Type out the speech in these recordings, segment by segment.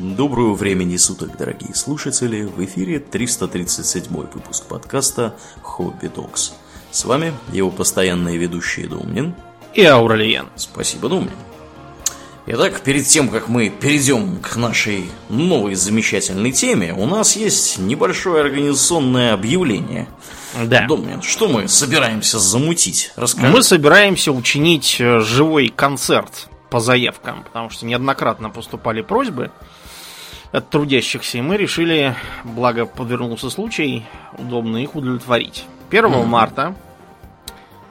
Доброго времени суток, дорогие слушатели! В эфире 337 выпуск подкаста «Хобби Докс». С вами его постоянные ведущие Думнин и Ауралиен. Спасибо, Думнин. Итак, перед тем, как мы перейдем к нашей новой замечательной теме, у нас есть небольшое организационное объявление. Да. Думнин, что мы собираемся замутить? Расскажи. Мы собираемся учинить э, живой концерт по заявкам, потому что неоднократно поступали просьбы от трудящихся, и мы решили, благо подвернулся случай, удобно их удовлетворить. 1 mm-hmm. марта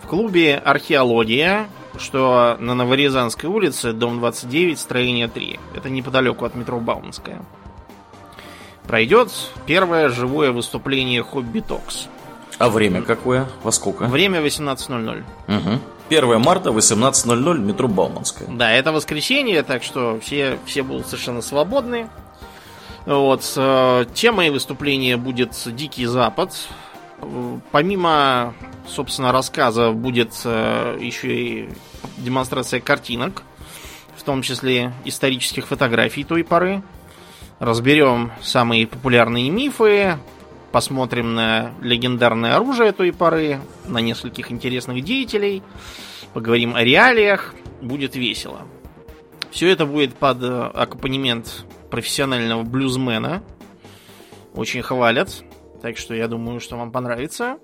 в клубе «Археология», что на Новорязанской улице, дом 29, строение 3, это неподалеку от метро Бауманская, пройдет первое живое выступление «Хобби Токс». А время какое? Во сколько? Время 18.00. Угу. 1 марта, 18.00, метро Бауманская. Да, это воскресенье, так что все, все будут совершенно свободны. Вот, э, темой выступления будет Дикий Запад. Помимо, собственно, рассказа будет э, еще и демонстрация картинок, в том числе исторических фотографий той поры. Разберем самые популярные мифы, посмотрим на легендарное оружие той поры, на нескольких интересных деятелей, поговорим о реалиях, будет весело. Все это будет под э, аккомпанемент профессионального блюзмена. Очень хвалят. Так что я думаю, что вам понравится.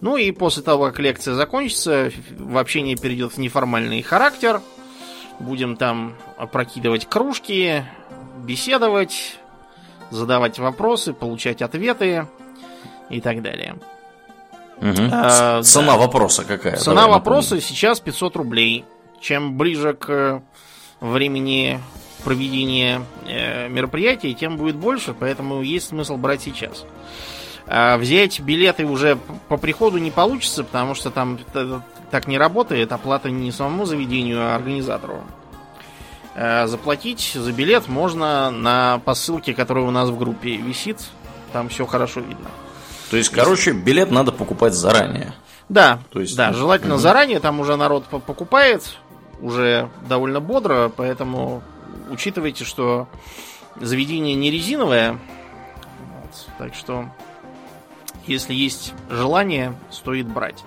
Ну и после того, как лекция закончится, в общение перейдет в неформальный характер. Будем там опрокидывать кружки, беседовать, задавать вопросы, получать ответы и так далее. Угу. А, Цена да. вопроса какая? Цена Давай вопроса напомним. сейчас 500 рублей. Чем ближе к времени проведения э, мероприятия, тем будет больше, поэтому есть смысл брать сейчас. А взять билеты уже по приходу не получится, потому что там так не работает, оплата не самому заведению, а организатору. А заплатить за билет можно на посылке, которая у нас в группе висит. Там все хорошо видно. То есть, короче, билет надо покупать заранее. Да, То есть, да, желательно угу. заранее, там уже народ покупает, уже довольно бодро, поэтому учитывайте, что заведение не резиновое. Вот, так что, если есть желание, стоит брать.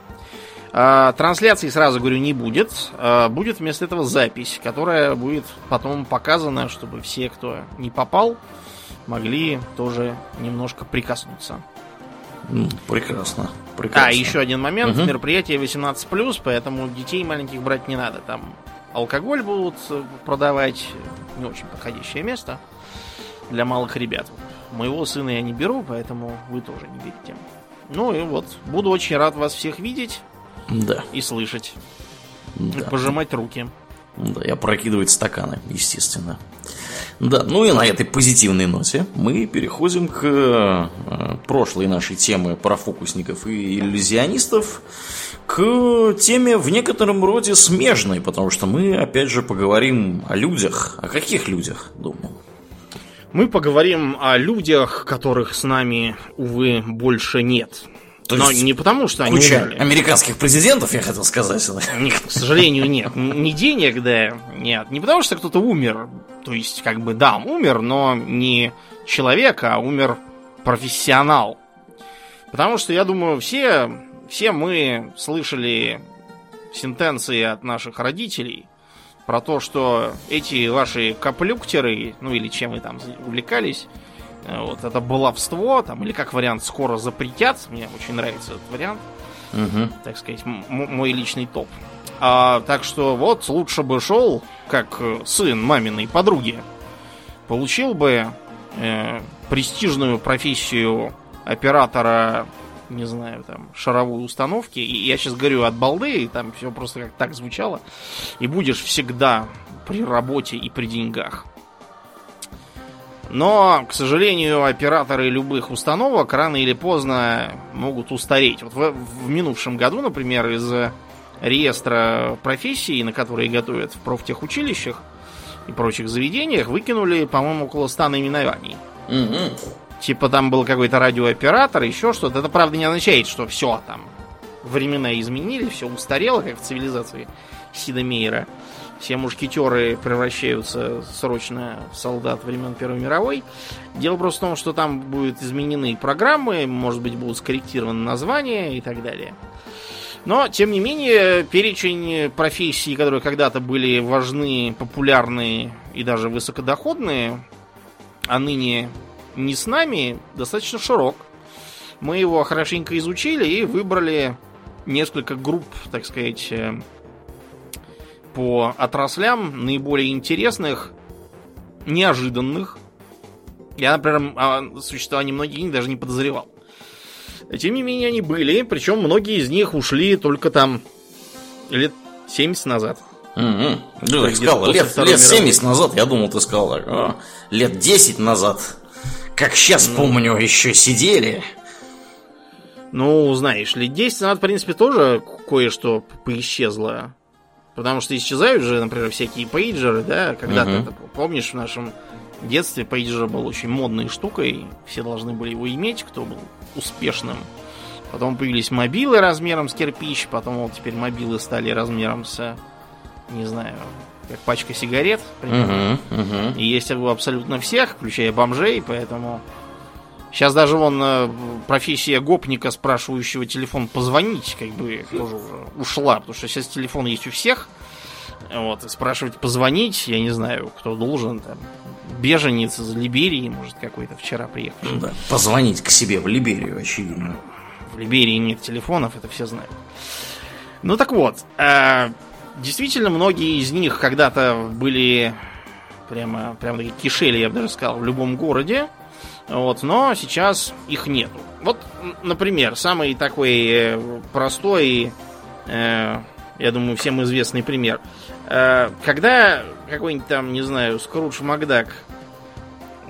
А, трансляции, сразу говорю, не будет. А, будет вместо этого запись, которая будет потом показана, чтобы все, кто не попал, могли тоже немножко прикоснуться. Прекрасно. Прекрасно. А, еще один момент. Угу. Мероприятие 18+, поэтому детей маленьких брать не надо. Там алкоголь будут продавать. Не очень подходящее место для малых ребят. Моего сына я не беру, поэтому вы тоже не берите. Ну и вот, буду очень рад вас всех видеть. Да. И слышать. Да. И пожимать руки. Да, и опрокидывать стаканы, естественно. Да, ну и на этой позитивной ноте мы переходим к э, прошлой нашей теме про фокусников и иллюзионистов, к теме в некотором роде смежной, потому что мы опять же поговорим о людях. О каких людях, думаю? Мы поговорим о людях, которых с нами, увы, больше нет. То Но не потому, что они куча умерли. американских президентов, я хотел сказать. Нет, к сожалению, нет. Не денег, да, нет. Не потому, что кто-то умер. То есть, как бы, да, умер, но не человек, а умер профессионал. Потому что, я думаю, все, все мы слышали сентенции от наших родителей про то, что эти ваши каплюктеры, ну или чем вы там увлекались, вот это баловство, там, или как вариант скоро запретят. Мне очень нравится этот вариант. Угу. Так сказать, мой личный топ. А, так что вот лучше бы шел, как э, сын маминой подруги. Получил бы э, престижную профессию оператора, не знаю, там, шаровой установки. И я сейчас говорю от балды, и там все просто как так звучало. И будешь всегда при работе и при деньгах. Но, к сожалению, операторы любых установок рано или поздно могут устареть. Вот в, в минувшем году, например, из реестра профессий, на которые готовят в профтехучилищах и прочих заведениях, выкинули, по-моему, около 100 наименований. Угу. Типа там был какой-то радиооператор, еще что-то. Это, правда, не означает, что все там времена изменили, все устарело, как в цивилизации Сида Мейера. Все мушкетеры превращаются срочно в солдат времен Первой мировой. Дело просто в том, что там будут изменены программы, может быть, будут скорректированы названия и так далее. Но, тем не менее, перечень профессий, которые когда-то были важны, популярны и даже высокодоходные, а ныне не с нами, достаточно широк. Мы его хорошенько изучили и выбрали несколько групп, так сказать, э, по отраслям наиболее интересных, неожиданных. Я, например, о существовании многих даже не подозревал. Тем не менее, они были, причем многие из них ушли только там лет 70 назад. Ну, так сказал, лет, лет 70 назад, я думал, ты сказал, а, лет 10 назад, как сейчас ну, помню, еще сидели. Ну, знаешь, лет 10 назад, в принципе, тоже кое-что поисчезло. Потому что исчезают же, например, всякие пейджеры, да, когда-то, угу. помнишь, в нашем детстве пейджер был очень модной штукой, все должны были его иметь, кто был успешным. Потом появились мобилы размером с кирпич, потом вот теперь мобилы стали размером с, не знаю, как пачка сигарет, примерно. Uh-huh, uh-huh. И есть у абсолютно всех, включая бомжей, поэтому... Сейчас даже вон э, профессия гопника, спрашивающего телефон позвонить, как бы тоже уже ушла, потому что сейчас телефон есть у всех. Вот, и спрашивать позвонить, я не знаю, кто должен, там, беженец из Либерии, может, какой-то вчера приехал. Да, позвонить к себе в Либерию, очевидно. В Либерии нет телефонов, это все знают. Ну так вот, э, действительно, многие из них когда-то были прямо, прямо такие кишели, я бы даже сказал, в любом городе. Вот, но сейчас их нету. Вот, например, самый такой э, простой, э, я думаю, всем известный пример. Э, когда какой-нибудь там, не знаю, Скрудж Макдак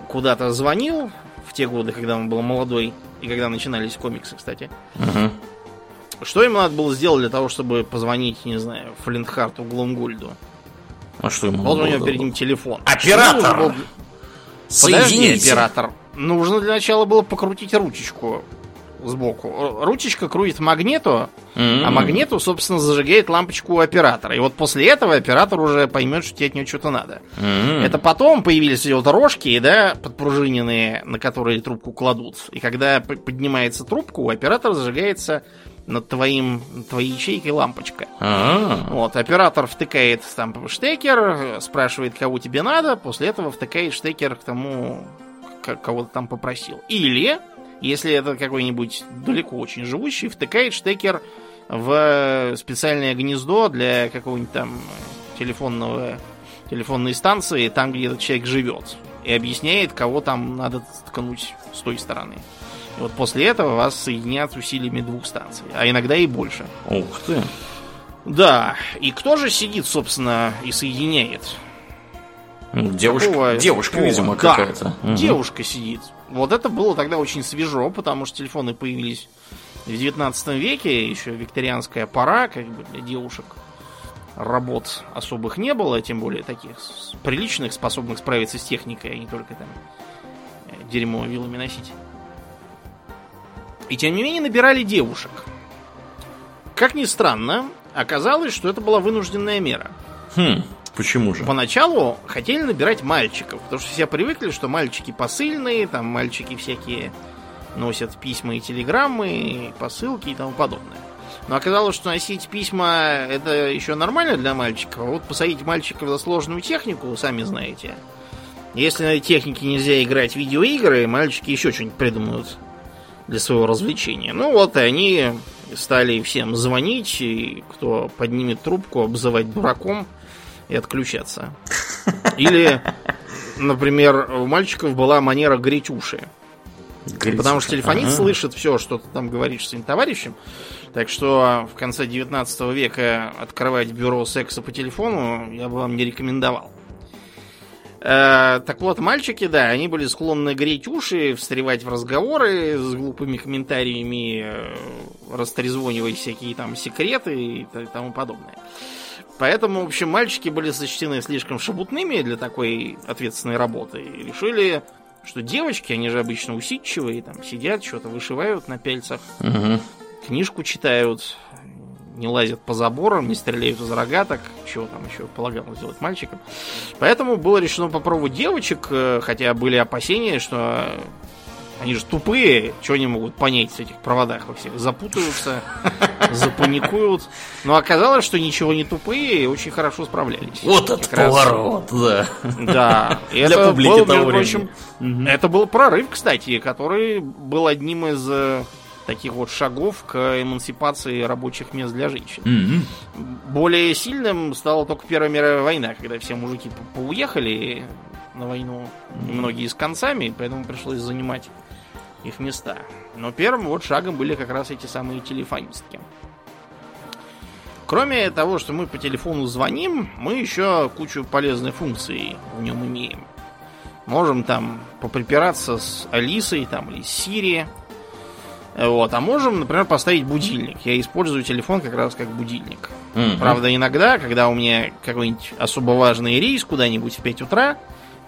куда-то звонил в те годы, когда он был молодой, и когда начинались комиксы, кстати, угу. что ему надо было сделать для того, чтобы позвонить, не знаю, Флинтхарту Глумгульду? А что ему Вот у него перед ним телефон. Оператор! Был... Подожди, оператор. Нужно для начала было покрутить ручечку сбоку. Ручечка крутит магниту, mm-hmm. а магниту, собственно, зажигает лампочку у оператора. И вот после этого оператор уже поймет, что тебе от него что-то надо. Mm-hmm. Это потом появились эти вот рожки, да, подпружиненные, на которые трубку кладут. И когда поднимается трубка, у оператора зажигается над твоим, твоей ячейкой лампочка. А-а-а. Вот, оператор втыкает там штекер, спрашивает, кого тебе надо, после этого втыкает штекер к тому, кого ты там попросил. Или если это какой-нибудь далеко очень живущий, втыкает штекер в специальное гнездо для какого-нибудь там телефонного телефонной станции, там, где этот человек живет. И объясняет, кого там надо ткнуть с той стороны. И вот после этого вас соединят усилиями двух станций, а иногда и больше. Ух ты! Да, и кто же сидит, собственно, и соединяет? Девушка, Какого... девушка видимо, да, какая-то. Угу. Девушка сидит. Вот это было тогда очень свежо, потому что телефоны появились в 19 веке, еще викторианская пора, как бы для девушек работ особых не было, тем более таких приличных, способных справиться с техникой, а не только там э, дерьмо вилами носить. И тем не менее набирали девушек. Как ни странно, оказалось, что это была вынужденная мера. Хм. Почему же? Поначалу хотели набирать мальчиков, потому что все привыкли, что мальчики посыльные, там мальчики всякие носят письма и телеграммы, посылки и тому подобное. Но оказалось, что носить письма это еще нормально для мальчиков, а вот посадить мальчиков за сложную технику, сами знаете. Если на этой технике нельзя играть в видеоигры, мальчики еще что-нибудь придумают для своего развлечения. Ну вот, и они стали всем звонить, и кто поднимет трубку, обзывать дураком – и отключаться. Или, например, у мальчиков была манера греть уши. Греть Потому что телефонист ага. слышит все, что ты там говоришь своим товарищам. Так что в конце 19 века открывать бюро секса по телефону я бы вам не рекомендовал. Э, так вот, мальчики, да, они были склонны греть уши, встревать в разговоры с глупыми комментариями, э, растрезвонивать всякие там секреты и тому подобное. Поэтому, в общем, мальчики были сочтены слишком шабутными для такой ответственной работы. И решили, что девочки, они же обычно усидчивые, там сидят, что-то вышивают на пельцах, угу. книжку читают, не лазят по заборам, не стреляют из рогаток, чего там еще полагалось делать мальчикам. Поэтому было решено попробовать девочек, э, хотя были опасения, что они же тупые, что они могут понять в этих проводах во всех? Запутаются, запаникуют. Но оказалось, что ничего не тупые и очень хорошо справлялись. Вот этот поворот, да. Да. Для Это публики был, того времени. прочим, Мгм. это был прорыв, кстати, который был одним из э, таких вот шагов к эмансипации рабочих мест для женщин. Мгм. Более сильным стала только Первая мировая война, когда все мужики по- поуехали на войну, и многие с концами, поэтому пришлось занимать их места. Но первым вот шагом были как раз эти самые телефонистки. Кроме того, что мы по телефону звоним, мы еще кучу полезной функций в нем имеем. Можем там поприпираться с Алисой там, или с Сири. Вот. А можем, например, поставить будильник. Я использую телефон как раз как будильник. Мгм. Правда, иногда, когда у меня какой-нибудь особо важный рейс куда-нибудь в 5 утра,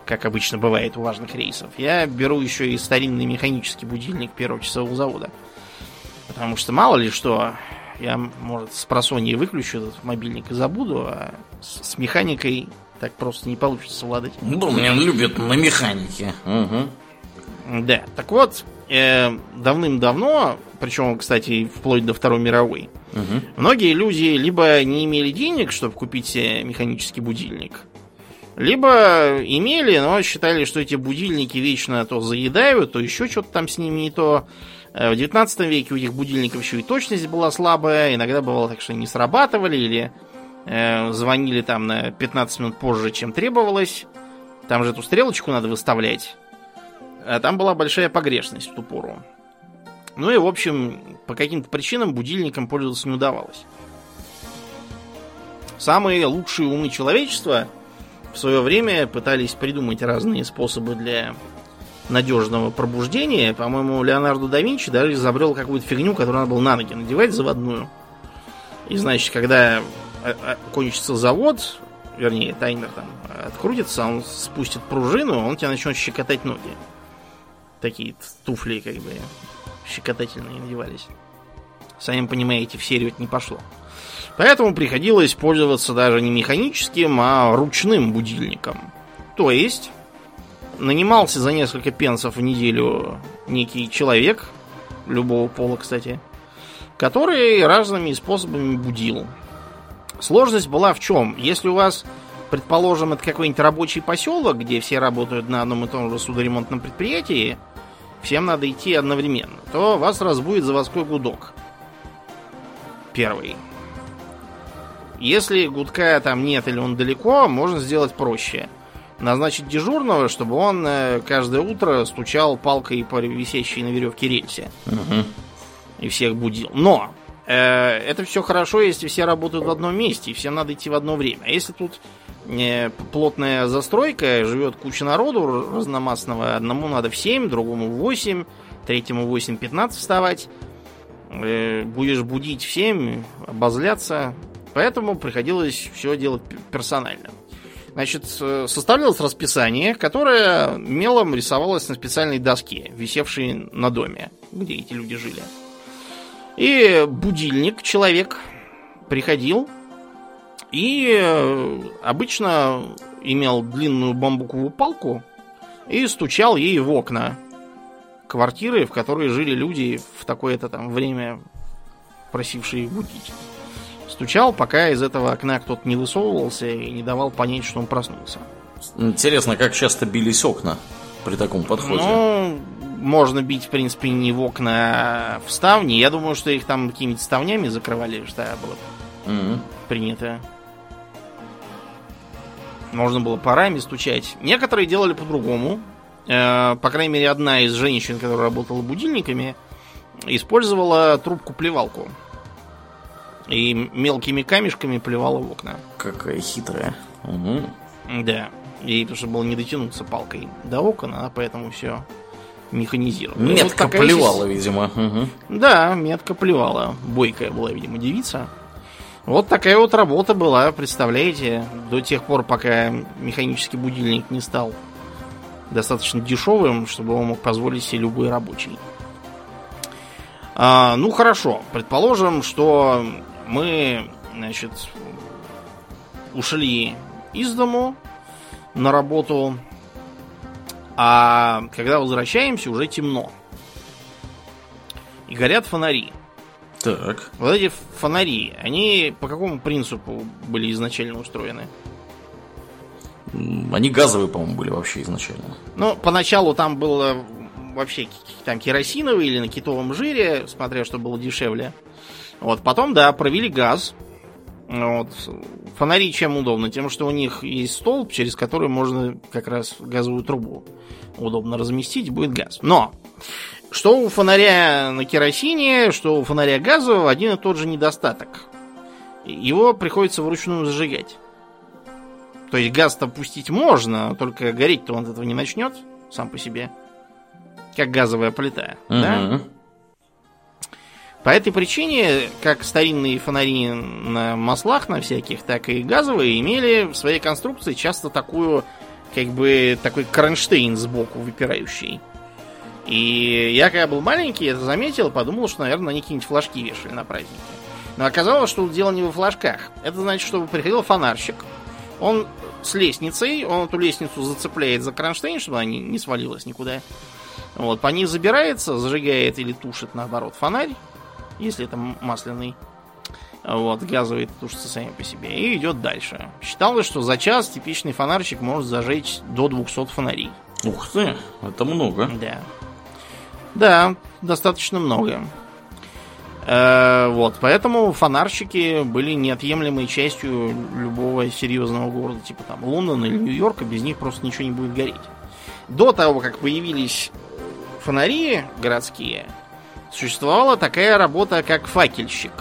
как обычно бывает у важных рейсов, я беру еще и старинный механический будильник первого часового завода. Потому что мало ли что, я, может, с просонья выключу этот мобильник и забуду, а с, с механикой так просто не получится совладать. Ну, меня любят на механике. Мгм. Да, так вот, э, давным-давно, причем, кстати, вплоть до Второй мировой, Мгм. Многие люди либо не имели денег, чтобы купить себе механический будильник, либо имели, но считали, что эти будильники вечно то заедают, то еще что-то там с ними не то. Э, В 19 веке у этих будильников еще и точность была слабая, иногда бывало так, что они не срабатывали или э, звонили там на 15 минут позже, чем требовалось. Там же эту стрелочку надо выставлять. А там была большая погрешность в ту пору. Ну и, в общем, по каким-то причинам будильником пользоваться не удавалось. Самые лучшие умы человечества в свое время пытались придумать разные способы для надежного пробуждения. По-моему, Леонардо да Винчи даже изобрел какую-то фигню, которую надо было на ноги надевать заводную. И значит, когда а, а, кончится завод, вернее, таймер там открутится, он спустит пружину, он тебе начнет щекотать ноги. Такие туфли, как бы, щекотательные надевались. Сами понимаете, в серию это не пошло. Поэтому приходилось пользоваться даже не механическим, а ручным будильником. То есть, нанимался за несколько пенсов в неделю некий человек, любого пола, кстати, который разными способами будил. Сложность была в чем? Если у вас, предположим, это какой-нибудь рабочий поселок, где все работают на одном и том же судоремонтном предприятии, всем надо идти одновременно, то вас разбудит заводской гудок. Первый. Если гудка там нет или он далеко, можно сделать проще. Назначить дежурного, чтобы он э, каждое утро стучал палкой по висящей на веревке рельсе Мгм. и всех будил. Но э, это все хорошо, если все работают в одном месте, и всем надо идти в одно время. А если тут э, плотная застройка, живет куча народу разномастного, одному надо в 7, другому в 8, третьему в 8.15 вставать, э, будешь будить в 7, обозляться. Поэтому приходилось все делать персонально. Значит, составлялось расписание, которое мелом рисовалось на специальной доске, висевшей на доме, где эти люди жили. И будильник, человек, приходил и э, обычно имел длинную бамбуковую палку и стучал ей в окна квартиры, в которой жили люди в такое-то там время, просившие будить. Стучал, пока из этого окна кто-то не высовывался и не давал понять, что он проснулся. Интересно, как часто бились окна при таком подходе? Ну, можно бить, в принципе, не в окна, а в ставни. Я думаю, что их там какими-то ставнями закрывали, что было Мгм. принято. Можно было парами стучать. Некоторые делали по-другому. Э, По крайней мере, одна из женщин, которая работала будильниками, использовала трубку-плевалку. И мелкими камешками плевала в окна. Какая хитрая. Мгм. Да. Ей что было не дотянуться палкой до окон, она поэтому все механизировала. Вот Метко такая плевала, видимо. Мгм. Да, метко плевала. Бойкая была, видимо, девица. Вот такая вот работа была, представляете, до тех пор, пока механический будильник не стал достаточно дешевым, чтобы его мог позволить себе любой рабочий. А, ну хорошо, предположим, что мы, значит, ушли из дому на работу, а когда возвращаемся, уже темно. И горят фонари. Так. Вот эти фонари, они по какому принципу были изначально устроены? Они газовые, по-моему, были вообще изначально. Ну, поначалу там было вообще там керосиновый или на китовом жире, смотря что было дешевле. Вот, потом, да, провели газ. Вот. Фонари чем удобно? Тем, что у них есть столб, через который можно как раз газовую трубу удобно разместить, будет газ. Но что у фонаря на керосине, что у фонаря газового один и тот же недостаток. Его приходится вручную зажигать. То есть газ-то пустить можно, только гореть-то он от этого не начнет сам по себе. Как газовая плита. Да? По этой причине, как старинные фонари на маслах на всяких, так и газовые имели в своей конструкции часто такую, как бы, такой кронштейн сбоку выпирающий. И я, когда был маленький, это заметил, подумал, что, наверное, они какие-нибудь флажки вешали на праздники. Но оказалось, что дело не во флажках. Это значит, что приходил фонарщик, он с лестницей, он эту лестницу зацепляет за кронштейн, чтобы она не, не свалилась никуда. Вот, по ней забирается, зажигает или тушит, наоборот, фонарь, если это масляный. Вот, газовый тушится сами по себе. И идет дальше. Считалось, что за час типичный фонарщик может зажечь до 200 фонарей. Ух ты, это много. Да. Да, достаточно много. Э, вот, поэтому фонарщики были неотъемлемой частью любого серьезного города, типа там Лондона или Нью-Йорка, без них просто ничего не будет гореть. До того, как появились фонари городские, существовала такая работа, как факельщик.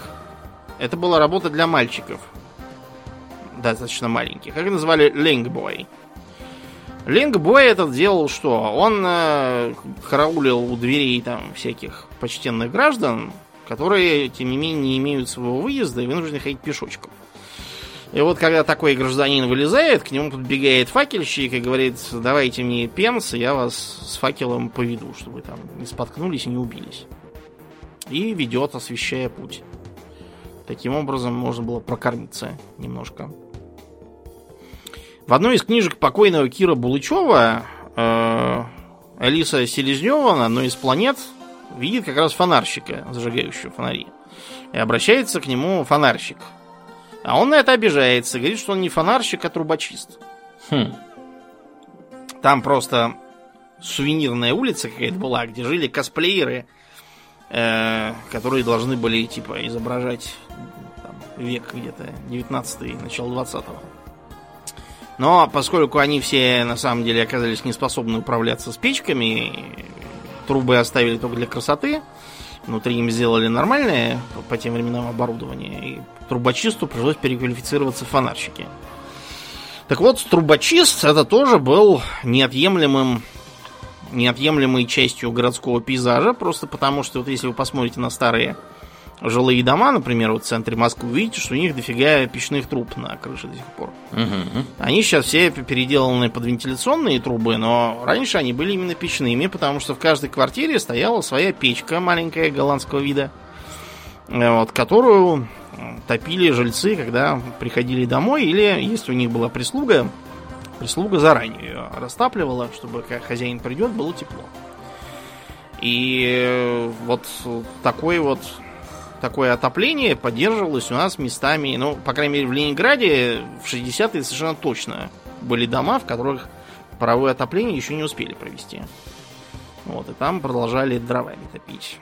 Это была работа для мальчиков, достаточно маленьких. Как их называли лингбой. Лингбой этот делал что? Он э, караулил у дверей там всяких почтенных граждан, которые, тем не менее, не имеют своего выезда и вынуждены ходить пешочком. И вот когда такой гражданин вылезает, к нему подбегает факельщик и говорит, давайте мне пенс, я вас с факелом поведу, чтобы там не споткнулись и не убились. И ведет, освещая путь. Таким образом можно было прокормиться немножко. В одной из книжек покойного Кира Булычева э, Алиса Селезнева на одной из планет видит как раз фонарщика, зажигающего фонари. И обращается к нему фонарщик. А он на это обижается, говорит, что он не фонарщик, а трубочист. Хм. Там просто сувенирная улица какая-то была, где жили косплееры, э, которые должны были, типа, изображать там, век где-то 19 начало 20-го. Но поскольку они все на самом деле оказались не способны управляться с печками, трубы оставили только для красоты, внутри им сделали нормальное по тем временам оборудование, и трубочисту пришлось переквалифицироваться в фонарщики. Так вот, трубочист это тоже был неотъемлемым неотъемлемой частью городского пейзажа, просто потому что вот если вы посмотрите на старые жилые дома, например, вот в центре Москвы, вы увидите, что у них дофига печных труб на крыше до сих пор. Они сейчас все переделаны под вентиляционные трубы, но раньше они были именно печными, потому что в каждой квартире стояла своя печка маленькая голландского вида, э, вот, которую топили жильцы, когда приходили домой, или если у них была прислуга, прислуга заранее ее растапливала, чтобы когда хозяин придет, было тепло. И вот такой вот такое отопление поддерживалось у нас местами, ну, по крайней мере, в Ленинграде в 60-е совершенно точно были дома, в которых паровое отопление еще не успели провести. Вот, и там продолжали дровами топить.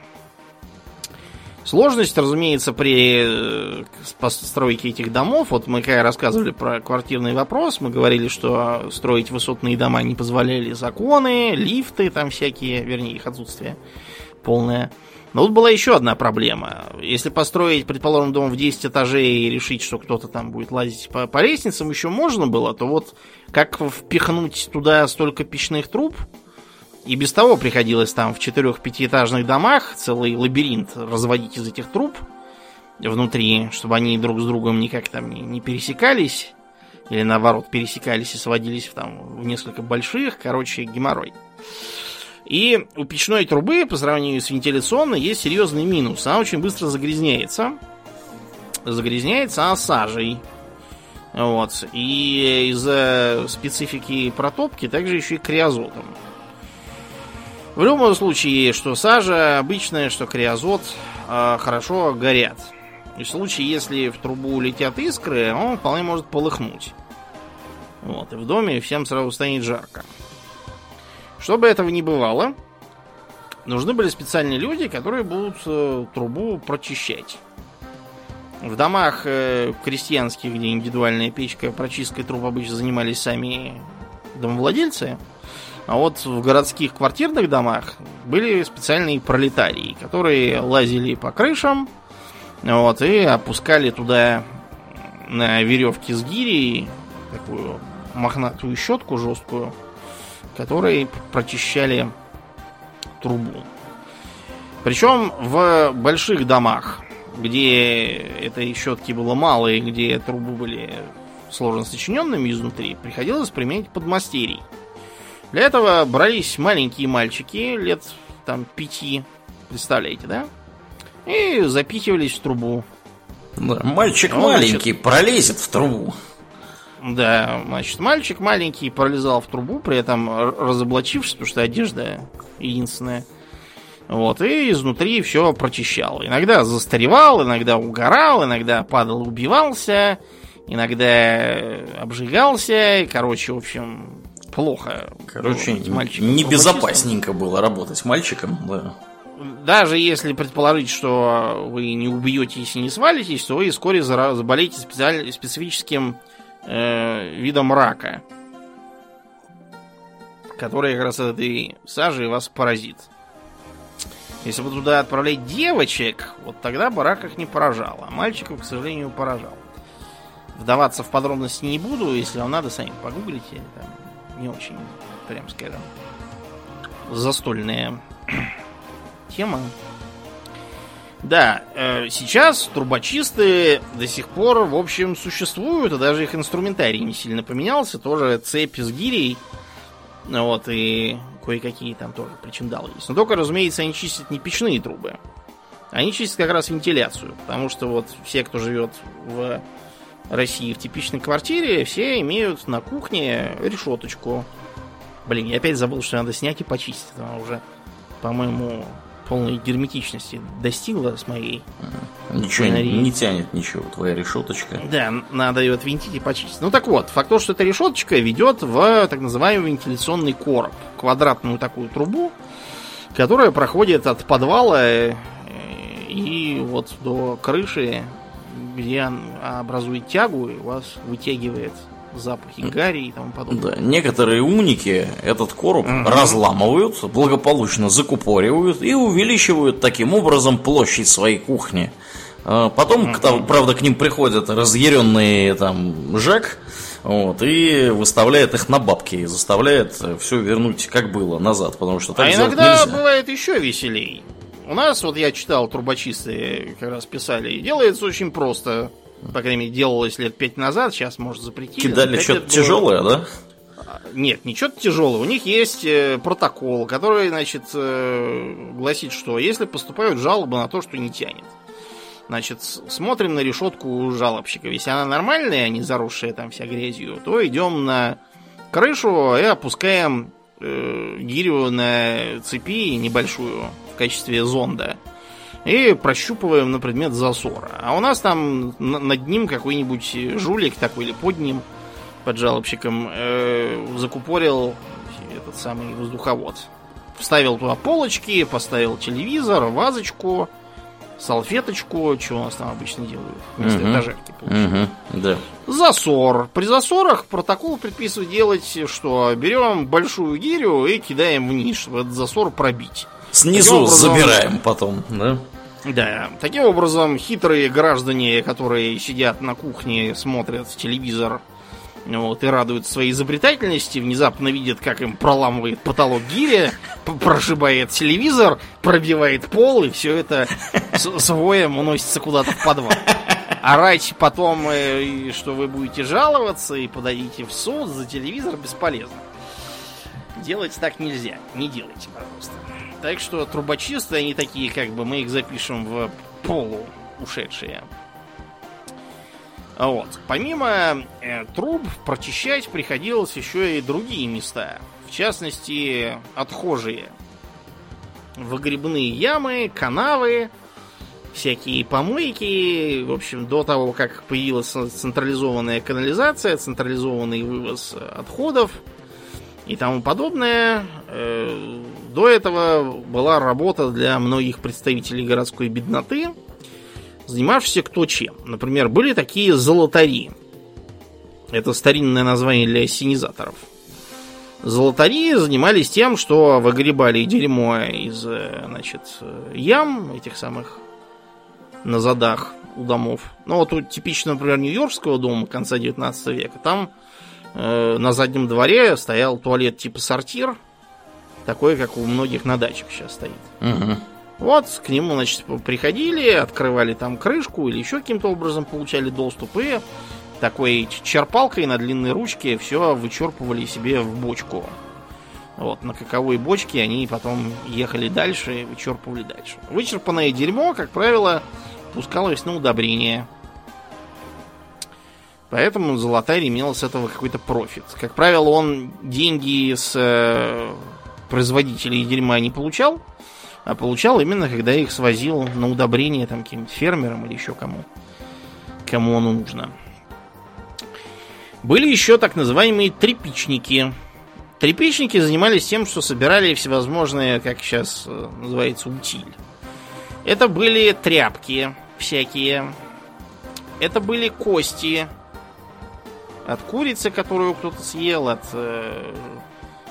Сложность, разумеется, при э, постройке этих домов, вот мы когда рассказывали про квартирный вопрос, мы говорили, что строить высотные дома не позволяли законы, лифты там всякие, вернее, их отсутствие полное. Но тут была еще одна проблема. Если построить, предположим, дом в 10 этажей и решить, что кто-то там будет лазить по, по лестницам, еще можно было, то вот как впихнуть туда столько печных труб, и без того приходилось там в четырех-пятиэтажных домах целый лабиринт разводить из этих труб внутри, чтобы они друг с другом никак там не, не пересекались, или наоборот пересекались и сводились там, в несколько больших, короче, геморрой. И у печной трубы, по сравнению с вентиляционной, есть серьезный минус. Она очень быстро загрязняется. загрязняется она сажей. Вот. И из-за специфики протопки также еще и криозотом. В любом случае, что сажа обычная, что криозот э, хорошо горят. И в случае, если в трубу летят искры, он вполне может полыхнуть. Вот, и в доме всем сразу станет жарко. Чтобы этого не бывало, нужны были специальные люди, которые будут э, трубу прочищать. В домах э, крестьянских, где индивидуальная печка, прочисткой труб обычно занимались сами домовладельцы. А вот в городских квартирных домах были специальные пролетарии, которые лазили по крышам вот, и опускали туда на веревке с гирей такую мохнатую щетку жесткую, которой прочищали трубу. Причем в больших домах где этой щетки было мало и где трубы были сложно сочиненными изнутри, приходилось применять подмастерий. Для этого брались маленькие мальчики лет там пяти, представляете, да? И запихивались в трубу. Да, мальчик Он, маленький значит, пролезет в трубу. Да, значит, мальчик маленький пролезал в трубу, при этом разоблачившись, потому что одежда единственная – вот, и изнутри все прочищал. Иногда застаревал, иногда угорал, иногда падал убивался, иногда обжигался. Короче, в общем, плохо. Короче, небезопасненько было работать с мальчиком, да. Даже если предположить, что вы не убьетесь и не свалитесь, то вы вскоре заболеете специаль... специфическим э, видом рака, который как раз от этой сажи вас поразит. Если бы туда отправлять девочек, вот тогда бы рак их не поражал, а мальчиков, к сожалению, поражал. Вдаваться в подробности не буду, если вам надо, сами погуглите. Там не очень, прям скажем, застольная тема. Да, э, сейчас трубочисты до сих пор, в общем, существуют, и даже их инструментарий не сильно поменялся. Тоже цепь с гирей. Вот, и кое-какие там тоже причиндалы есть. Но только, разумеется, они чистят не печные трубы. Они чистят как раз вентиляцию. Потому что вот все, кто живет в России в типичной квартире, все имеют на кухне решеточку. Блин, я опять забыл, что надо снять и почистить. Она уже, по-моему, полной герметичности достигла с моей. Ничего не, не тянет ничего, твоя решеточка. Да, надо ее отвинтить и почистить. Ну так вот, факт то, что эта решеточка ведет в так называемый вентиляционный короб. Квадратную такую трубу, которая проходит от подвала э, и вот до крыши, где образует тягу и вас вытягивает запахи гари и тому подобное. Да, некоторые умники этот короб угу. разламывают, благополучно закупоривают и увеличивают таким образом площадь своей кухни. А потом, угу. правда, к ним приходят разъяренные там Жек, вот, и выставляет их на бабки и заставляет все вернуть как было назад, потому что так А иногда нельзя. бывает еще веселей. У нас, вот я читал, трубочисты как раз писали, делается очень просто. По крайней мере, делалось лет пять назад, сейчас, может, запретили. Кидали что-то было... тяжелое, да? А, нет, не что-то тяжелое. У них есть э, протокол, который, значит, э, гласит, что если поступают жалобы на то, что не тянет, значит, смотрим на решетку жалобщика. Если она нормальная, а не заросшая там вся грязью, то идем на крышу и опускаем э, гирю на цепи небольшую качестве зонда и прощупываем на предмет засора. А у нас там над ним какой-нибудь жулик такой или под ним, под жалобщиком, э, закупорил этот самый воздуховод. Вставил туда полочки, поставил телевизор, вазочку, салфеточку, что у нас там обычно делают, вместо угу. этажерки угу. да. Засор. При засорах протокол предписывает делать, что берем большую гирю и кидаем вниз, чтобы этот засор пробить. Снизу образом, забираем потом, да? Да, таким образом хитрые граждане, которые сидят на кухне, смотрят телевизор вот, и радуются своей изобретательности, внезапно видят, как им проламывает потолок гиря, прошибает телевизор, пробивает пол, и все это с воем уносится куда-то в подвал. Орать потом, э, что вы будете жаловаться и подадите в суд за телевизор, бесполезно. Делать так нельзя. Не делайте, пожалуйста. Так что трубочисты, они такие, как бы мы их запишем в полу ушедшие. Вот. Помимо э, труб прочищать приходилось еще и другие места. В частности, отхожие. Выгребные ямы, канавы, всякие помойки. В общем, до того, как появилась централизованная канализация, централизованный вывоз отходов и тому подобное, э, до этого была работа для многих представителей городской бедноты – занимавшийся кто чем. Например, были такие золотари. Это старинное название для синизаторов. Золотари занимались тем, что выгребали дерьмо из э, значит, ям этих самых на задах у домов. Ну, вот тут типично, например, Нью-Йоркского дома конца 19 века. Там э, на заднем дворе стоял туалет типа сортир, такой, как у многих на дачах сейчас стоит. Угу. Вот, к нему, значит, приходили, открывали там крышку или еще каким-то образом получали доступ и такой черпалкой на длинной ручке все вычерпывали себе в бочку. Вот, на каковой бочке они потом ехали дальше и вычерпывали дальше. Вычерпанное дерьмо, как правило, пускалось на удобрение. Поэтому золотарь имел с этого какой-то профит. Как правило, он деньги с э, производителей дерьма не получал, а получал именно, когда их свозил на удобрение там каким-нибудь фермерам или еще кому. Кому оно нужно. Были еще так называемые трепичники. Трепичники занимались тем, что собирали всевозможные, как сейчас э, называется, утиль. Это были тряпки всякие. Это были кости от курицы, которую кто-то съел, от э,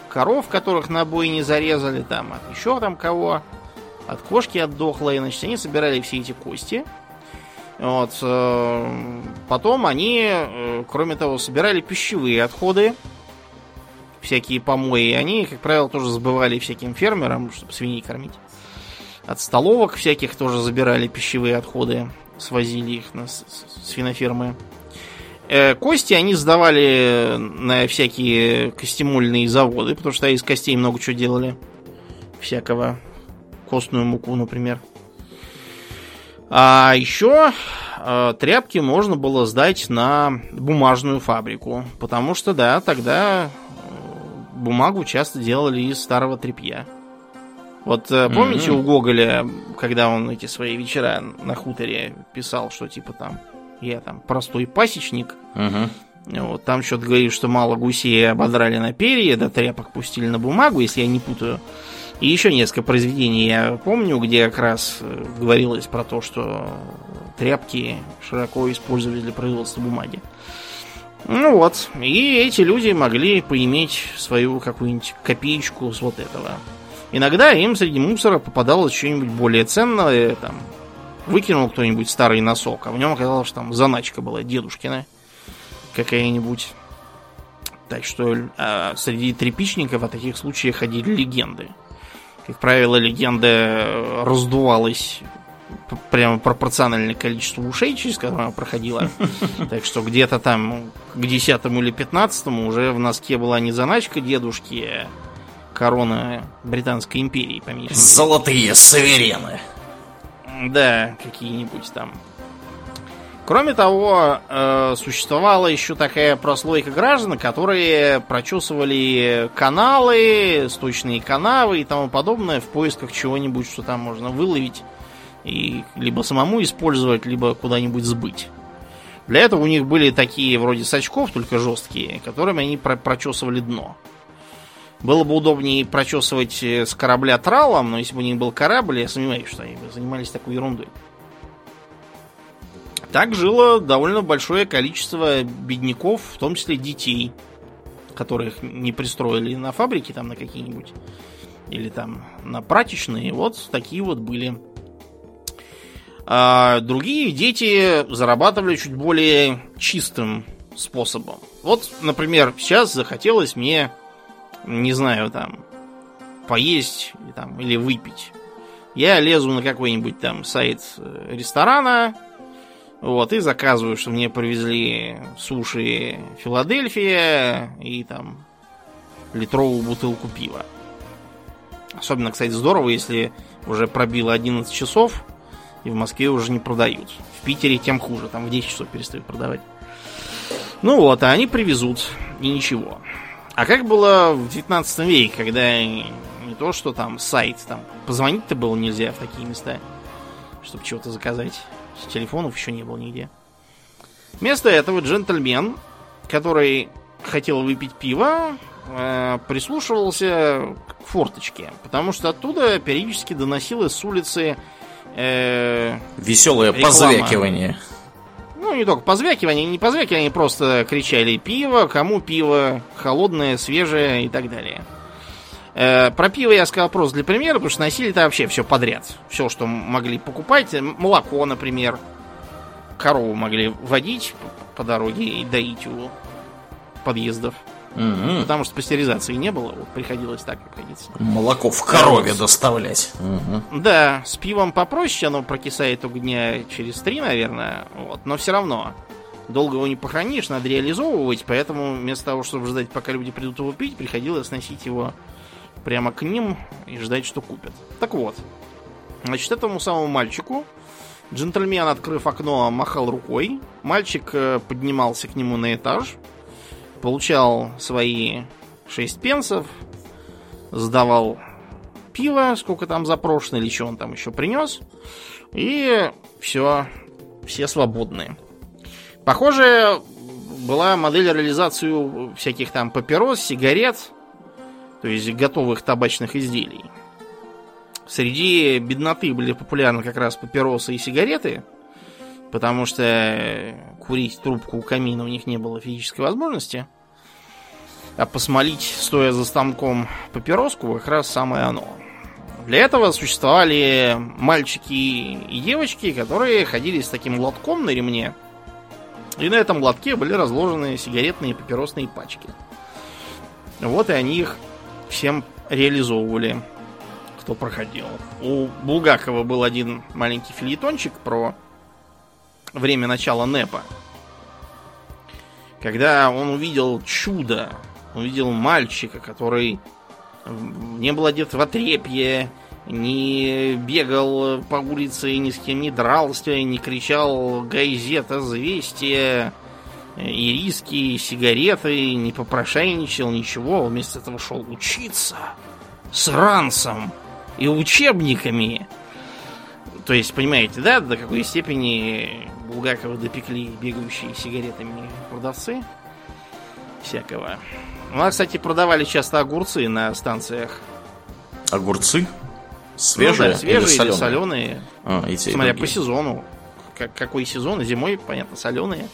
коров, которых на бой не зарезали, там, от еще там кого от кошки отдохлой, значит, они собирали все эти кости. Вот. Э, потом они, э, кроме того, собирали пищевые отходы, всякие помои. Они, как правило, тоже забывали всяким фермерам, чтобы свиней кормить. От столовок всяких тоже забирали пищевые отходы, свозили их на свинофермы. Э, кости они сдавали на всякие костемольные заводы, потому что из костей много чего делали. Всякого костную муку, например. А еще э, тряпки можно было сдать на бумажную фабрику, потому что, да, тогда э, бумагу часто делали из старого тряпья. Вот э, помните mm-hmm. у Гоголя, когда он эти свои вечера на хуторе писал, что типа там я там простой пасечник, mm-hmm. вот там что-то говорит, что мало гусей ободрали на перья, да тряпок пустили на бумагу, если я не путаю. И еще несколько произведений я помню, где как раз э, говорилось про то, что тряпки широко использовались для производства бумаги. Ну вот, и эти люди могли поиметь свою какую-нибудь копеечку с вот этого. Иногда им среди мусора попадалось что-нибудь более ценное, там, выкинул кто-нибудь старый носок, а в нем оказалось, что там заначка была дедушкина какая-нибудь. Так что а среди трепичников о таких случаях ходили легенды. Как правило, легенда раздувалась прямо пропорционально количеству ушей, через которые она проходила. Так что где-то там к десятому или пятнадцатому уже в носке была не заначка дедушки, а корона Британской империи, по Золотые суверены. Да, какие-нибудь там Кроме того, э, существовала еще такая прослойка граждан, которые прочесывали каналы, сточные канавы и тому подобное в поисках чего-нибудь, что там можно выловить и либо самому использовать, либо куда-нибудь сбыть. Для этого у них были такие вроде сачков, только жесткие, которыми они про прочесывали дно. Было бы удобнее прочесывать э, с корабля тралом, но если бы них был корабль, я сомневаюсь, что они бы занимались такой ерундой. Так жило довольно большое количество бедняков, в том числе детей, которых не пристроили на фабрики там на какие-нибудь или там на прачечные. Вот такие вот были. А другие дети зарабатывали чуть более чистым способом. Вот, например, сейчас захотелось мне, не знаю, там, поесть там, или выпить. Я лезу на какой-нибудь там сайт э, ресторана, вот, и заказываю, что мне привезли суши Филадельфия и там литровую бутылку пива. Особенно, кстати, здорово, если уже пробило 11 часов и в Москве уже не продают. В Питере тем хуже, там в 10 часов перестают продавать. Ну вот, а они привезут, и ничего. А как было в 19 веке, когда не то, что там сайт, там позвонить-то было нельзя в такие места, чтобы чего-то заказать. С телефонов еще не было нигде. Вместо этого джентльмен, который хотел выпить пиво, э, прислушивался к форточке, потому что оттуда периодически доносилось с улицы э, Веселое Реклама. позвякивание. Ну, не только позвякивание, не позвякивание, просто кричали пиво, кому пиво, холодное, свежее и так далее. Э, про пиво я сказал просто для примера, потому что носили это вообще все подряд. Все, что могли покупать. Молоко, например. Корову могли водить по дороге и доить у подъездов. Мгм. Потому что пастеризации не было, вот приходилось так обходиться. Молоко в корове доставлять. Мгм. Да, с пивом попроще, оно прокисает только дня через три, наверное. Вот, но все равно. Долго его не похоронишь, надо реализовывать, поэтому вместо того, чтобы ждать, пока люди придут его пить, приходилось носить его прямо к ним и ждать, что купят. Так вот, значит, этому самому мальчику джентльмен, открыв окно, махал рукой. Мальчик э, поднимался к нему на этаж, получал свои 6 пенсов, сдавал пиво, сколько там запрошено, или что он там еще принес. И все, все свободны. Похоже, была модель реализацию всяких там папирос, сигарет, то есть готовых табачных изделий. Среди бедноты были популярны как раз папиросы и сигареты, потому что курить трубку у камина у них не было физической возможности. А посмолить, стоя за станком папироску, как раз самое оно. Для этого существовали мальчики и девочки, которые ходили с таким лотком на ремне. И на этом лотке были разложены сигаретные и папиросные пачки. Вот и они их всем реализовывали, кто проходил. У Булгакова был один маленький фильетончик про время начала НЭПа. Когда он увидел чудо, увидел мальчика, который не был одет в отрепье, не бегал по улице, ни с кем не дрался, не кричал «Газета, известия», ириски, сигареты, не попрошайничал, ничего. Вместо этого шел учиться с ранцем и учебниками. То есть, понимаете, да, до какой степени Булгакова допекли бегающие сигаретами продавцы всякого. У нас, кстати, продавали часто огурцы на станциях. Огурцы? Ну Свежие, да, свежие или или соленые? А, и те, и Смотря по сезону. Как, какой сезон? Зимой, понятно, соленые.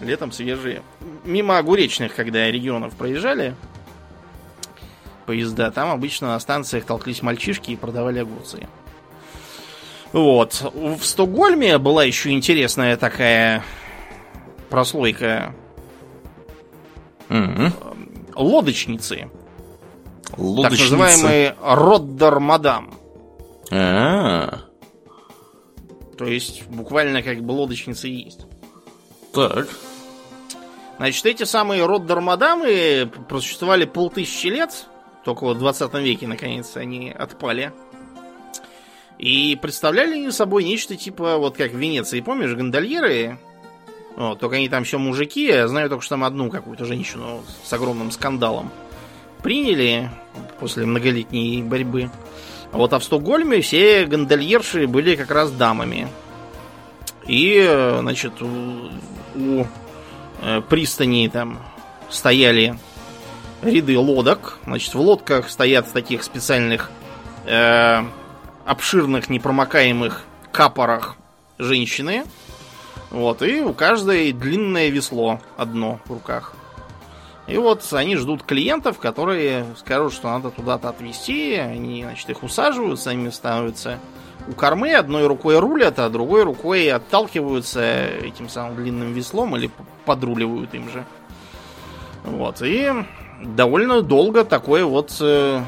Летом свежие. Мимо огуречных, когда регионов проезжали поезда, там обычно на станциях толклись мальчишки и продавали огурцы. Вот. В Стокгольме была еще интересная такая прослойка Мгм. лодочницы. Так Лодочницы. называемые Роддер-мадам. А, То есть, буквально как бы лодочницы и есть. так. Значит, эти самые Роддер-мадамы просуществовали полтысячи лет, только вот в 20 веке, наконец, они отпали. И представляли они собой нечто типа, вот как в Венеции, помнишь, гондольеры? Вот, только они там еще мужики, я знаю только, что там одну какую-то женщину с огромным скандалом приняли после многолетней борьбы. А вот а в Стокгольме все гондольерши были как раз дамами. И, значит, у, у э, пристани там стояли ряды лодок. Значит, в лодках стоят в таких специальных э, обширных непромокаемых капорах женщины. Вот, и у каждой длинное весло одно в руках. И вот они ждут клиентов, которые скажут, что надо туда-то отвезти. Они, значит, их усаживают, сами становятся у кормы, одной рукой рулят, а другой рукой отталкиваются этим самым длинным веслом или подруливают им же. Вот, и довольно долго такое вот э,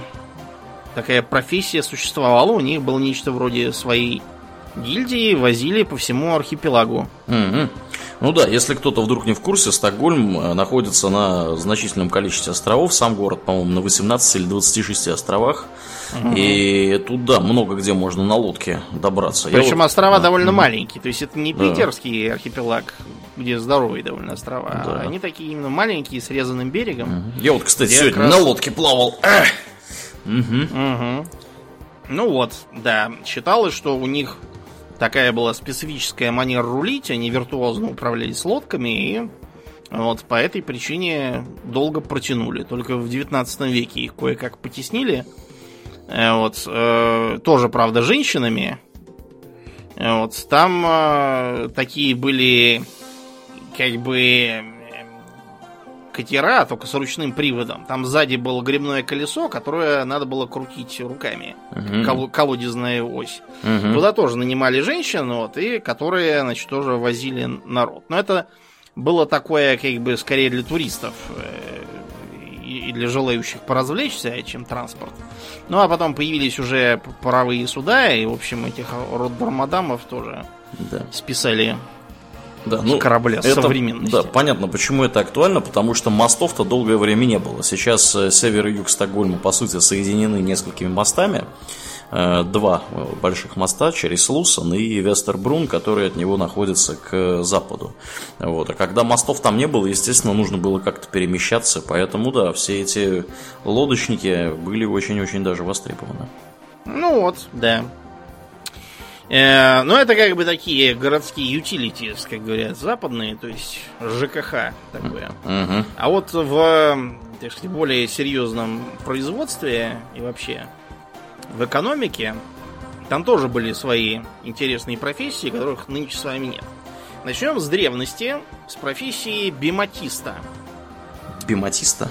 такая профессия существовала. У них было нечто вроде своей гильдии, возили по всему архипелагу. Мгм. Ну да, если кто-то вдруг не в курсе, Стокгольм э, находится на значительном количестве островов. Сам город, по-моему, на 18 или 26 островах. Угу. И тут, да, много где можно на лодке добраться. Причем вот... острова да. довольно угу. маленькие. То есть это не питерский да. архипелаг, где здоровые довольно острова. Да. А они такие именно маленькие, с резанным берегом. Угу. Я вот, кстати, сегодня раз... на лодке плавал. Угу. Угу. Ну вот, да. Считалось, что у них такая была специфическая манера рулить, они виртуозно управлялись лодками и вот по этой причине долго протянули. Только в 19 веке их кое-как потеснили. Э, вот, э, тоже, правда, женщинами. Э, вот, там такие были как бы катера, только с ручным приводом. Там сзади было грибное колесо, которое надо было крутить руками. Угу. Кол- колодезная ось. Угу. Туда тоже нанимали женщин, вот, и которые, значит, тоже возили народ. Но это было такое, как бы, скорее для туристов э, и для желающих поразвлечься, чем транспорт. Ну, а потом появились уже паровые суда, и, в общем, этих роддормадамов тоже да. списали да, ну, корабля это, современности. Да, понятно, почему это актуально, потому что мостов-то долгое время не было. Сейчас э, север и юг Стокгольма, по сути, соединены несколькими мостами. Э, два э, больших моста через Лусон и Вестербрун, которые от него находятся к западу. Вот. А когда мостов там не было, естественно, нужно было как-то перемещаться, поэтому, да, все эти лодочники были очень-очень даже востребованы. Ну вот, да. Э, ну, это как бы такие городские utilities, как говорят, западные, то есть ЖКХ такое. Uh-huh. А вот в, так сказать, более серьезном производстве и вообще в экономике там тоже были свои интересные профессии, которых нынче с вами нет. Начнем с древности, с профессии биматиста. Биматиста?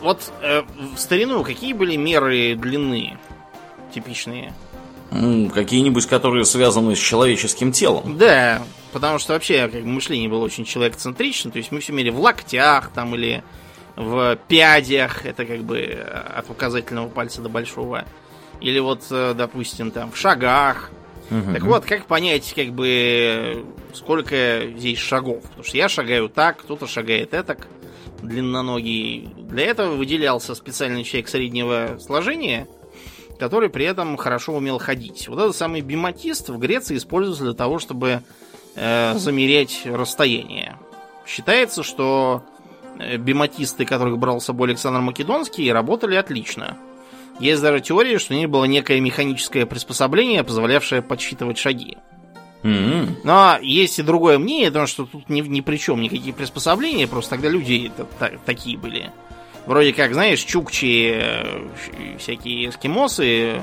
Вот э, в старину какие были меры длины типичные? Какие-нибудь, которые связаны с человеческим телом. Да, потому что вообще как, мышление было очень человекоцентричным. То есть мы все мерили в локтях там или в пядях, это как бы э, от указательного пальца до большого. Или вот, э, допустим, там в шагах. Угу. Так вот, как понять, как бы, сколько здесь шагов? Потому что я шагаю так, кто-то шагает так, длинноногий. Для этого выделялся специальный человек среднего сложения, который при этом хорошо умел ходить. Вот этот самый биматист в Греции используется для того, чтобы э, замерять расстояние. Считается, что э, биматисты, которых брал с собой Александр Македонский, работали отлично. Есть даже теория, что у них было некое механическое приспособление, позволявшее подсчитывать шаги. Mm-hmm. Но есть и другое мнение, потому что тут ни, ни при чем никакие приспособления, просто тогда люди такие были. Вроде как, знаешь, чукчи, э, всякие эскимосы,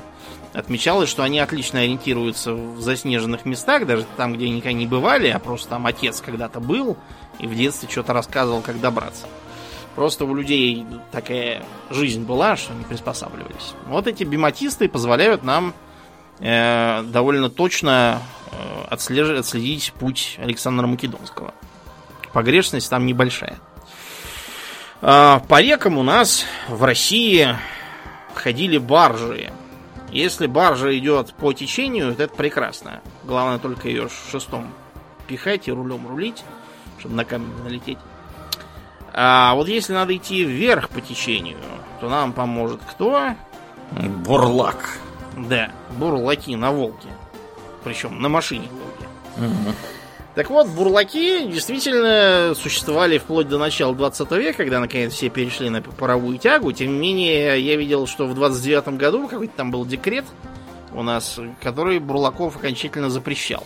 отмечалось, что они отлично ориентируются в заснеженных местах, даже там, где никогда не бывали, а просто там отец когда-то был и в детстве что-то рассказывал, как добраться. Просто у людей такая жизнь была, что они приспосабливались. Вот эти биматисты позволяют нам э, довольно точно э, отслеживать, отследить путь Александра Македонского. Погрешность там небольшая. А, по рекам у нас в России ходили баржи. Если баржа идет по течению, то это прекрасно. Главное только ее шестом пихать и рулем рулить, чтобы на камень налететь. А вот если надо идти вверх по течению, то нам поможет кто? Бурлак. Да, бурлаки на Волге. Причем на машине Волги. Угу. Так вот, бурлаки действительно существовали вплоть до начала 20 века, когда наконец все перешли на паровую тягу. Тем не менее, я видел, что в 29 году какой-то там был декрет у нас, который бурлаков окончательно запрещал.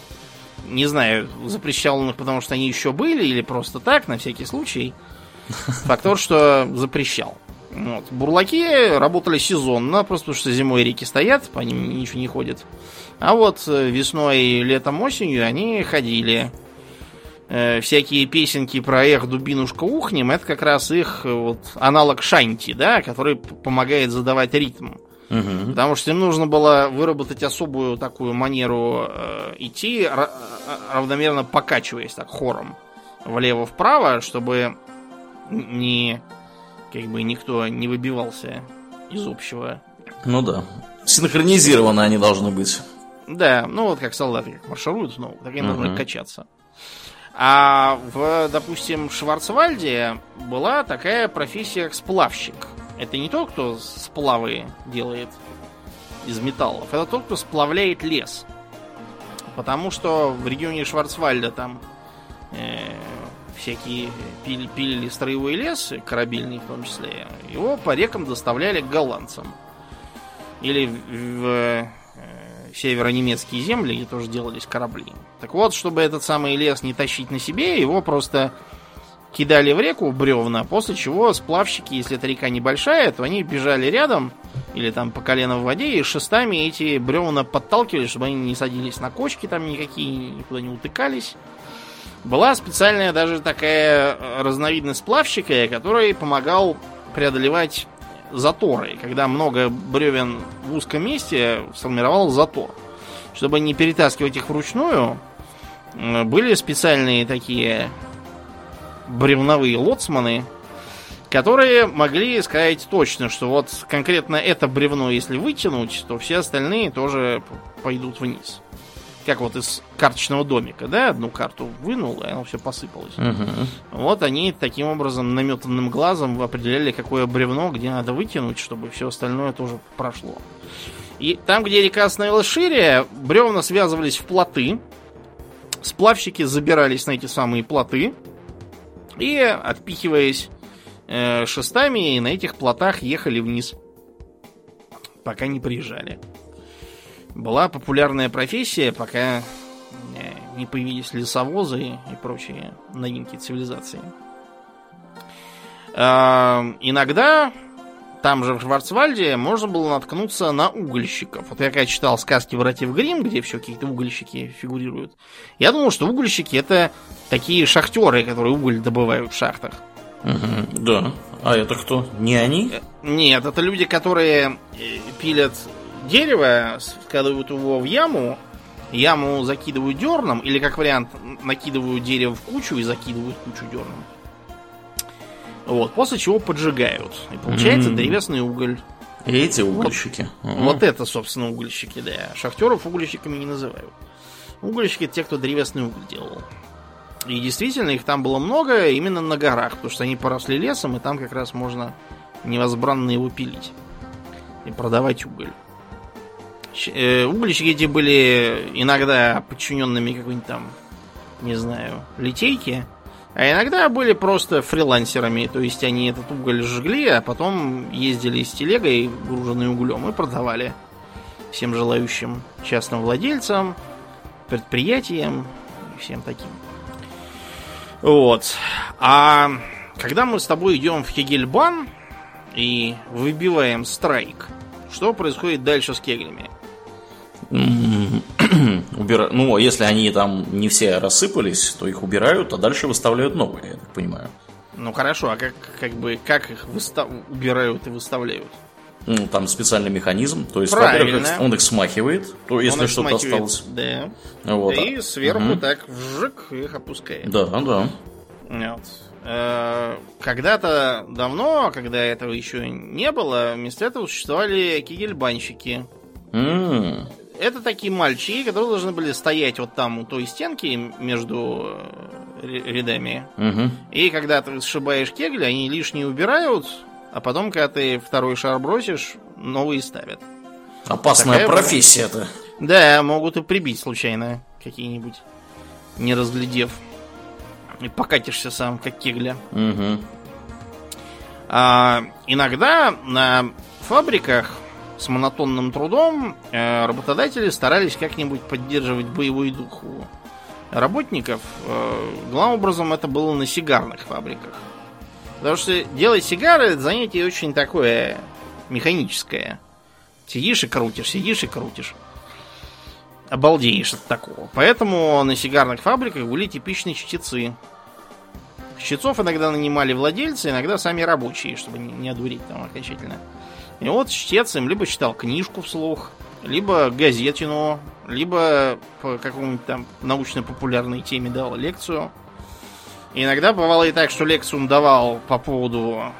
Не знаю, запрещал он их, потому что они еще были, или просто так, на всякий случай. Факт тот, что запрещал. Вот. Бурлаки работали сезонно, просто потому что зимой реки стоят, по ним ничего не ходит. А вот э, весной, летом, осенью они ходили. Э, всякие песенки про эх, дубинушка, ухнем, это как раз их э, вот, аналог шанти, да, который помогает задавать ритм. Угу. Потому что им нужно было выработать особую такую манеру э, идти, равномерно покачиваясь так хором влево-вправо, чтобы не как бы никто не выбивался из общего. Ну да. Синхронизированы они должны быть. Да, ну вот как солдаты маршируют снова, так и нужно uh-huh. качаться. А в, допустим, Шварцвальде была такая профессия, как сплавщик. Это не тот, кто сплавы делает из металлов, это тот, кто сплавляет лес. Потому что в регионе Шварцвальда там э, всякие пили, пилили строевой лес, корабельный в том числе, его по рекам доставляли к голландцам. Или в, в э, северо-немецкие земли, где тоже делались корабли. Так вот, чтобы этот самый лес не тащить на себе, его просто кидали в реку бревна, после чего сплавщики, если эта река небольшая, то они бежали рядом или там по колено в воде, и шестами эти бревна подталкивали, чтобы они не садились на кочки там никакие, никуда не утыкались. Была специальная даже такая разновидность сплавщика, который помогал преодолевать заторы. Когда много бревен в узком месте, сформировал затор. Чтобы не перетаскивать их вручную, были специальные такие бревновые лоцманы, которые могли сказать точно, что вот конкретно это бревно, если вытянуть, то все остальные тоже пойдут вниз. Как вот из карточного домика, да, одну карту вынул, и оно все посыпалось. Угу. Вот они таким образом наметанным глазом определяли, какое бревно, где надо вытянуть, чтобы все остальное тоже прошло. И там, где река становилась шире, бревна связывались в плоты, сплавщики забирались на эти самые плоты, и, отпихиваясь э, шестами, на этих плотах ехали вниз, пока не приезжали. Была популярная профессия, пока э, не появились лесовозы и прочие новинки цивилизации. Э, иногда там же в Шварцвальде можно было наткнуться на угольщиков. Вот я когда читал сказки братьев Грим, где все какие-то угольщики фигурируют, я думал, что угольщики это такие шахтеры, которые уголь добывают в шахтах. Угу, да. А это кто? Не они? Э, нет, это люди, которые э, пилят дерево, складывают его в яму, яму закидывают дерном, или как вариант, накидывают дерево в кучу и закидывают кучу дерном. Вот, после чего поджигают. И получается mm-hmm. древесный уголь. И эти угольщики. Вот, вот это, собственно, угольщики, да. Шахтеров угольщиками не называют. Угольщики это те, кто древесный уголь делал. И действительно, их там было много именно на горах, потому что они поросли лесом, и там как раз можно невозбранно его пилить. И продавать уголь. Э, эти были иногда подчиненными какой-нибудь там, не знаю, литейки. А иногда были просто фрилансерами, то есть они этот уголь жгли, а потом ездили с телегой, груженной углем, и продавали всем желающим частным владельцам, предприятиям и всем таким. Вот. А когда мы с тобой идем в Кегельбан и выбиваем страйк, что происходит дальше с кеглями? Убира... Ну, если они там не все рассыпались, то их убирают, а дальше выставляют новые, я так понимаю. Ну хорошо, а как, как бы как их выстав... убирают и выставляют? Ну, там специальный механизм, то есть, во-первых, он их смахивает, то если что-то осталось. Да. Вот. И сверху угу. так вжик их опускает. Да, да. Вот. Э, когда-то давно, когда этого еще не было, вместо этого существовали кигельбанщики. Mm это такие мальчики, которые должны были стоять вот там у той стенки между э, рядами. Угу. И когда ты сшибаешь кегли, они лишние убирают, а потом, когда ты второй шар бросишь, новые ставят. Опасная Такая профессия это. Да, могут и прибить случайно какие-нибудь, не разглядев. И покатишься сам, как кегля. Угу. А, иногда на фабриках с монотонным трудом э, работодатели старались как-нибудь поддерживать боевой дух у работников. Э, главным образом это было на сигарных фабриках. Потому что делать сигары это занятие очень такое механическое. Сидишь и крутишь, сидишь и крутишь. Обалдеешь от такого. Поэтому на сигарных фабриках были типичные чтецы. Чтецов иногда нанимали владельцы, иногда сами рабочие, чтобы не одурить там окончательно. И вот чтец им либо читал книжку вслух, либо газетину, либо по какому-нибудь там научно-популярной теме дал лекцию. И иногда бывало и так, что лекцию он давал по поводу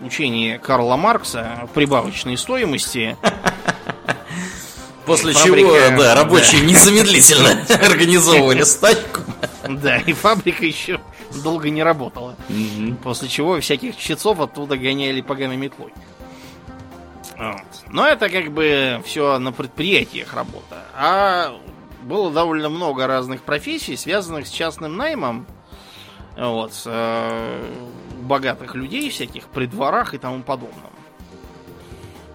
учения Карла Маркса прибавочной стоимости. После чего, да, рабочие незамедлительно организовывали стачку. Да, и фабрика еще долго не работала. После чего всяких чецов оттуда гоняли поганой метлой. Но это как бы все на предприятиях работа. А было довольно много разных профессий, связанных с частным наймом. Вот, э, богатых людей всяких при дворах и тому подобном.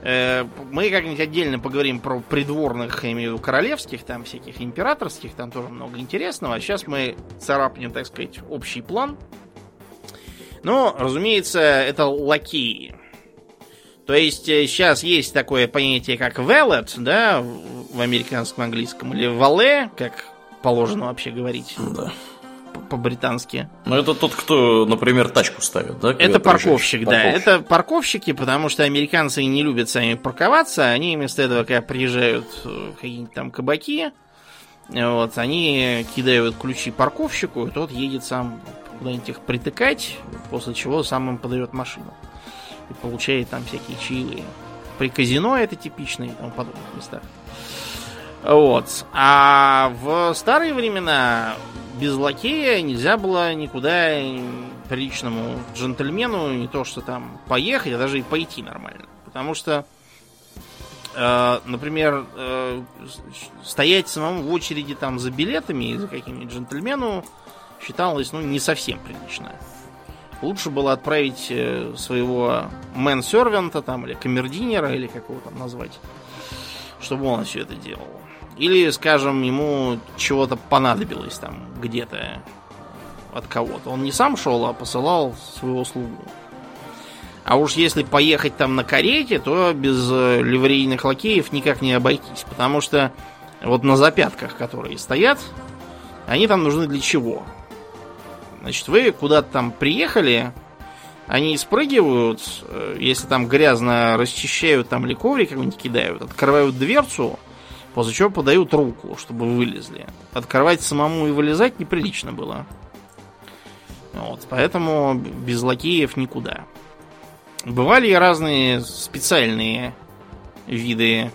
Э, Мы как-нибудь отдельно поговорим про придворных, я имею в виду королевских, там всяких императорских, там тоже много интересного. А сейчас мы царапнем, так сказать, общий план. Ну, разумеется, это лакеи. То есть сейчас есть такое понятие, как valet, да, в американском английском, или valet, как положено вообще говорить Да. по- по-британски. Ну, это тот, кто, например, тачку ставит, да? Это приезжаешь? парковщик, да. Парковщик. Это парковщики, потому что американцы не любят сами парковаться. Они вместо этого, когда приезжают э, какие-нибудь там кабаки, э, вот, они кидают ключи парковщику, и тот едет сам куда-нибудь их притыкать, после чего сам им подает машину. И получает там всякие чаевые. При казино это типично и тому подобных местах. Вот. А в старые времена без лакея нельзя было никуда приличному джентльмену не то что там поехать, а даже и пойти нормально. Потому что, э, например, э, стоять самому в очереди там за билетами за каким-нибудь джентльмену считалось ну, не совсем прилично. Лучше было отправить э, своего мэн-сервента там, или камердинера, или как его там назвать, чтобы он все это делал. Или, скажем, ему чего-то понадобилось там где-то от кого-то. Он не сам шел, а посылал своего слугу. А уж если поехать там на карете, то без э, ливрейных лакеев никак не обойтись. Потому что вот на запятках, которые стоят, они там нужны для чего? Значит, вы куда-то там приехали, они спрыгивают, э, если там грязно расчищают там или коврик какой-нибудь кидают, открывают дверцу, после чего подают руку, чтобы вылезли. Открывать самому и вылезать неприлично было. Вот, поэтому без лакеев никуда. Бывали разные специальные виды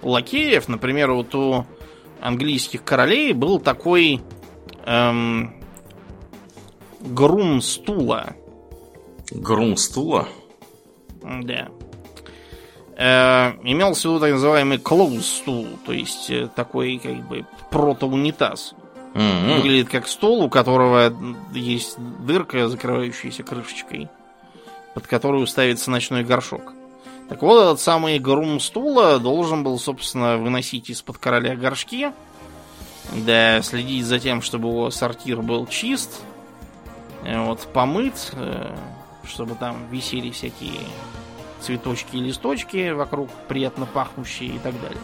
лакеев. Например, вот у английских королей был такой эм, грум стула. Грум стула. Да. Э, имелся в виду так называемый close стул, то есть э, такой как бы протоунитаз. М-м. Выглядит как стол, у которого есть дырка, закрывающаяся крышечкой, под которую ставится ночной горшок. Так вот, этот самый грум стула должен был, собственно, выносить из-под короля горшки, да, следить за тем, чтобы его сортир был чист, вот, помыт, э, чтобы там висели всякие цветочки и листочки вокруг, приятно пахнущие и так далее.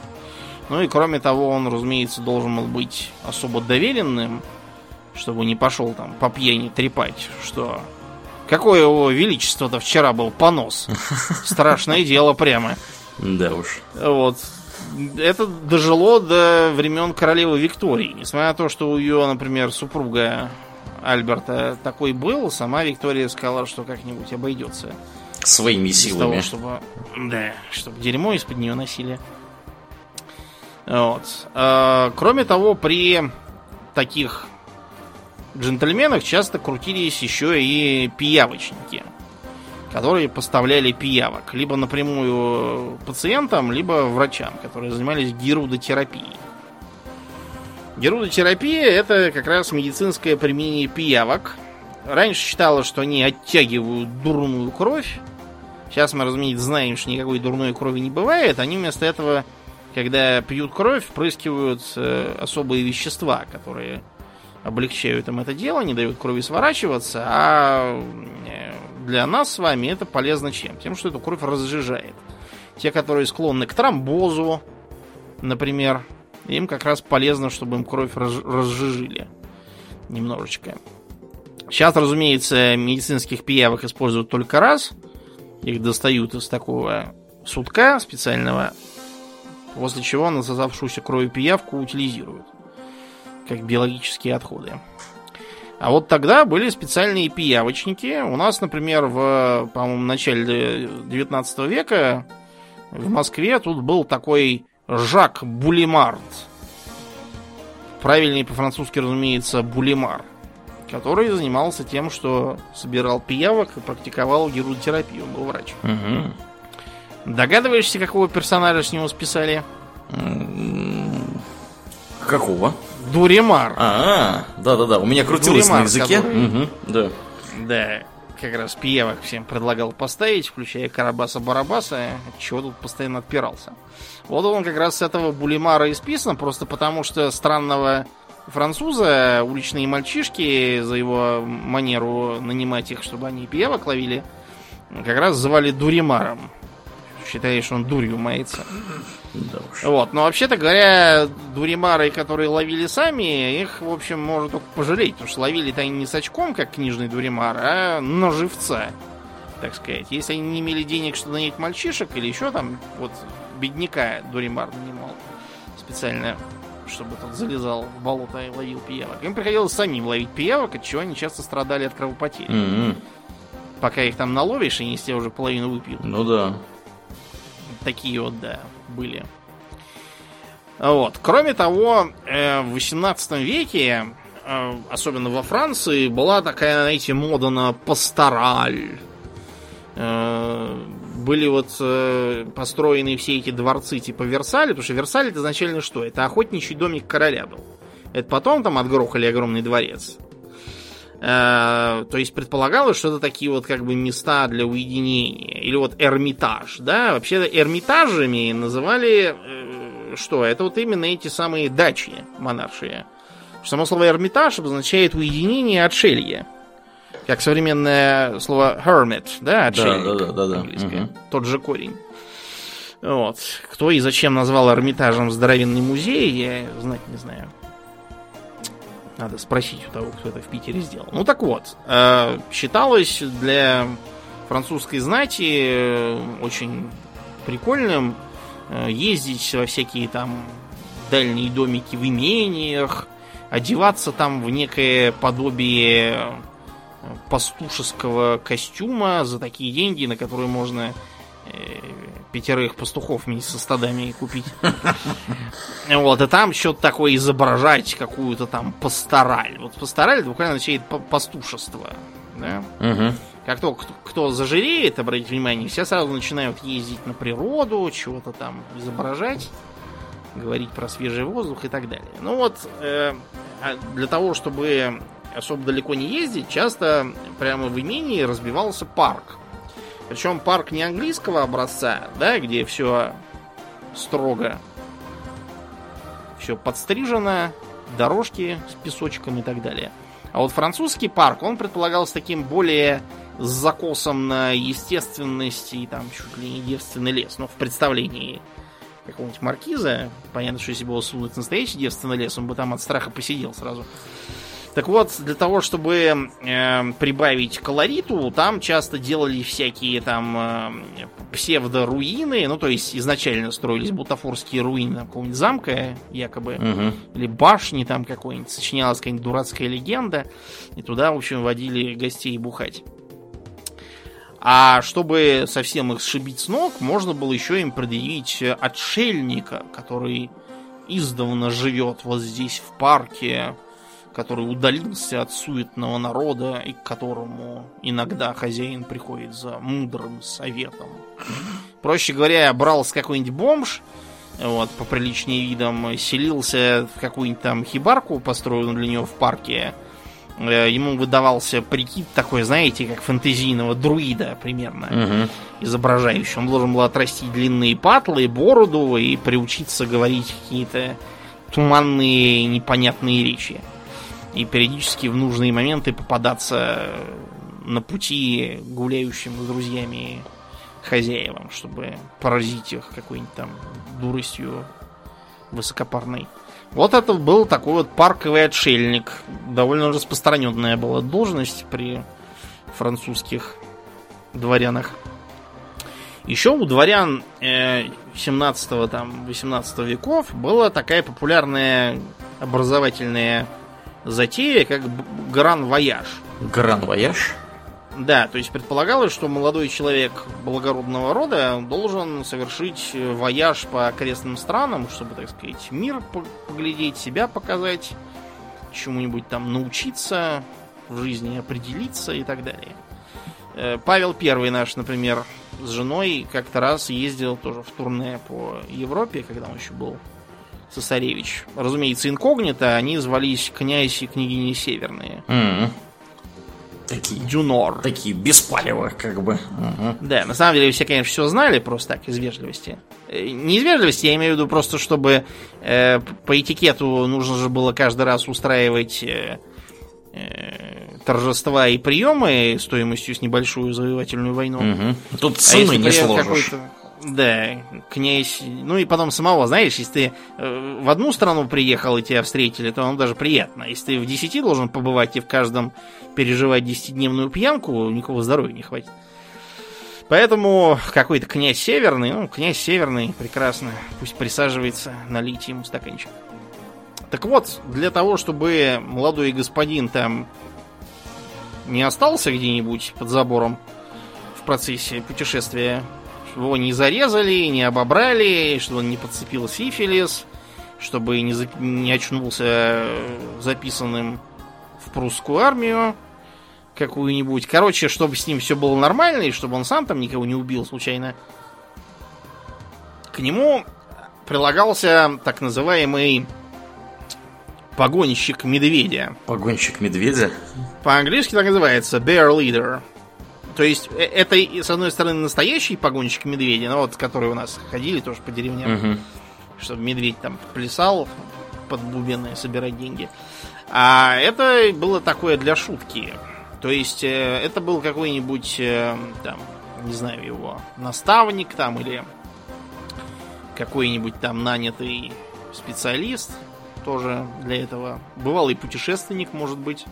Ну и кроме того, он, разумеется, должен был быть особо доверенным, чтобы не пошел там по пьяни трепать, что... Какое его величество-то вчера был понос. Страшное дело прямо. Да уж. Вот. Это дожило до времен королевы Виктории. Несмотря на то, что у ее, например, супруга Альберта такой был, сама Виктория сказала, что как-нибудь обойдется. Своими Без силами. того, чтобы, да, чтобы дерьмо из-под нее носили. Вот. А, кроме того, при таких джентльменах часто крутились еще и пиявочники, которые поставляли пиявок либо напрямую пациентам, либо врачам, которые занимались гирудотерапией. Гирудотерапия это как раз медицинское применение пиявок. Раньше считалось, что они оттягивают дурную кровь. Сейчас мы, разумеется, знаем, что никакой дурной крови не бывает. Они вместо этого, когда пьют кровь, впрыскивают э, особые вещества, которые облегчают им это дело, не дают крови сворачиваться, а э, для нас с вами это полезно чем? Тем, что эту кровь разжижает. Те, которые склонны к тромбозу, например, им как раз полезно, чтобы им кровь раз- разжижили немножечко. Сейчас, разумеется, медицинских пиявок используют только раз. Их достают из такого сутка специального, после чего насосавшуюся кровью пиявку утилизируют, как биологические отходы. А вот тогда были специальные пиявочники. У нас, например, в, по-моему, начале 19 века в Москве тут был такой Жак Булимард. Правильнее по-французски, разумеется, Булимар. который занимался тем, что собирал пиявок и практиковал герудотерапию. Он был врач. Угу. Догадываешься, какого персонажа с него списали? Какого? Дуримар. А, да-да-да, у меня крутилось Дуримар, на языке. который- Мгм, Да. Да, как раз пиявок всем предлагал поставить, включая Карабаса-Барабаса, чего тут постоянно отпирался. Вот он как раз с этого Булимара и списан, просто потому что странного француза уличные мальчишки за его манеру нанимать их, чтобы они пиявок ловили, как раз звали Дуримаром. Считаешь, он дурью мается. Да уж. Вот, но вообще-то говоря, дуримары, которые ловили сами, их, в общем, можно только пожалеть, потому что ловили-то они не с очком, как книжный дуримар, а на живца, так сказать. Если они не имели денег, чтобы нанять мальчишек или еще там, вот, бедняка дуримар нанимал специально, чтобы тот залезал в болото и ловил пиявок. Им приходилось самим ловить пиявок, от чего они часто страдали от кровопотери. Мгм. Пока их там наловишь, они из тебя уже половину выпьют. Ну да. Такие вот, да, были. Вот. Кроме того, э, в 18 веке, э, особенно во Франции, была такая, знаете, мода на пастораль. Э, Были вот построены все эти дворцы типа Версаля, потому что Версаль это изначально что? Это охотничий домик короля был. Это потом там отгрохали огромный дворец. Э, то есть предполагалось, что это такие вот как бы места для уединения. Или вот Эрмитаж, да? Вообще Эрмитажами называли э, что? Это вот именно эти самые дачи монаршие. Само слово Эрмитаж обозначает уединение, отшелье. Как современное слово hermit, да, отшельник да, да, да, да. английское. Мгм. Тот же корень. Вот. Кто и зачем назвал Эрмитажем здоровенный музей, я знать не знаю. Надо спросить у того, кто это в Питере сделал. Ну так вот, э, считалось для французской знати э, очень прикольным э, ездить во всякие там дальние домики в имениях, одеваться там в некое подобие пастушеского костюма за такие деньги, на которые можно пятерых пастухов вместе со стадами купить. Вот, и там что-то такое изображать, какую-то там пастораль. Вот пастораль буквально означает па- пастушество. Да? Как только кто, кто зажиреет, обратите внимание, все сразу начинают ездить на природу, чего-то там изображать, говорить про свежий воздух и так далее. Ну вот, э, а для того, чтобы особо далеко не ездить, часто прямо в имении разбивался парк. Причем парк не английского образца, да, где все строго, все подстрижено, дорожки с песочком и так далее. А вот французский парк, он предполагался таким более с закосом на естественность и там чуть ли не девственный лес. Но в представлении какого-нибудь маркиза, понятно, что если бы его сунуть настоящий девственный лес, он бы там от страха посидел сразу. Так вот, для того, чтобы э, прибавить колориту, там часто делали всякие там э, псевдоруины, ну то есть изначально строились бутафорские руины какого-нибудь замка, якобы, Мгм. или башни там какой-нибудь, сочинялась какая-нибудь дурацкая легенда, и туда, в общем, водили гостей бухать. А чтобы совсем их сшибить с ног, можно было еще им предъявить отшельника, который издавна живет вот здесь в парке, который удалился от суетного народа и к которому иногда хозяин приходит за мудрым советом. Проще говоря, брался какой-нибудь бомж, вот, по приличнее видам, селился в какую-нибудь там хибарку, построенную для него в парке. Э, Ему выдавался прикид такой, знаете, как фэнтезийного друида примерно, Мгм. изображающий. Он должен был отрастить длинные патлы, бороду и приучиться говорить какие-то туманные, непонятные речи. И периодически в нужные моменты попадаться на пути гуляющим с друзьями хозяевам, чтобы поразить их какой-нибудь там дуростью высокопарной. Вот это был такой вот парковый отшельник. Довольно распространенная была должность при французских дворянах. Еще у дворян э, 17 там, 18 веков была такая популярная образовательная затея, как гран-вояж. Гран-вояж. Да, то есть предполагалось, что молодой человек благородного рода должен совершить э, вояж по окрестным странам, чтобы, так сказать, мир по- поглядеть, себя показать, чему-нибудь там научиться, в жизни определиться и так далее. Э, Павел Первый наш, например, с женой как-то раз ездил тоже в турне по Европе, когда он еще был цесаревич. Разумеется, инкогнито, они звались князь и княгини Северные. М. Такие, Дюнор. такие беспалевых, как бы. Мгм. Да, на самом деле все, конечно, все знали, просто так, из вежливости. Э, Не из вежливости, я имею в виду просто, чтобы э, по этикету нужно же было каждый раз устраивать э, э, торжества и приемы стоимостью с небольшую завоевательную войну. Мгм. Тут А цены если, не сложишь. Да, князь... Ну и потом самого, знаешь, если ты э, в одну страну приехал и тебя встретили, то он даже приятно. Если ты в десяти должен побывать и в каждом переживать десятидневную пьянку, никакого здоровья не хватит. Поэтому какой-то князь северный, ну, князь северный, прекрасно, пусть присаживается, налить ему стаканчик. Так вот, для того, чтобы молодой господин там не остался где-нибудь под забором в процессе путешествия, его не зарезали, не обобрали, чтобы он не подцепил сифилис, чтобы не, зап- не очнулся э, записанным в прусскую армию какую-нибудь. Короче, чтобы с ним все было нормально, и чтобы он сам там никого не убил случайно. К нему прилагался так называемый погонщик медведя. Погонщик медведя. По-английски так называется bear leader. То есть э, это, с одной стороны, настоящий погонщик медведя, ну вот, которые у нас ходили тоже по деревням, Мгм. чтобы медведь там плясал под бубены собирать деньги. А это было такое для шутки. То есть э, это был какой-нибудь, э, там, не знаю его, наставник там или какой-нибудь там нанятый специалист тоже для этого. Бывалый путешественник, может быть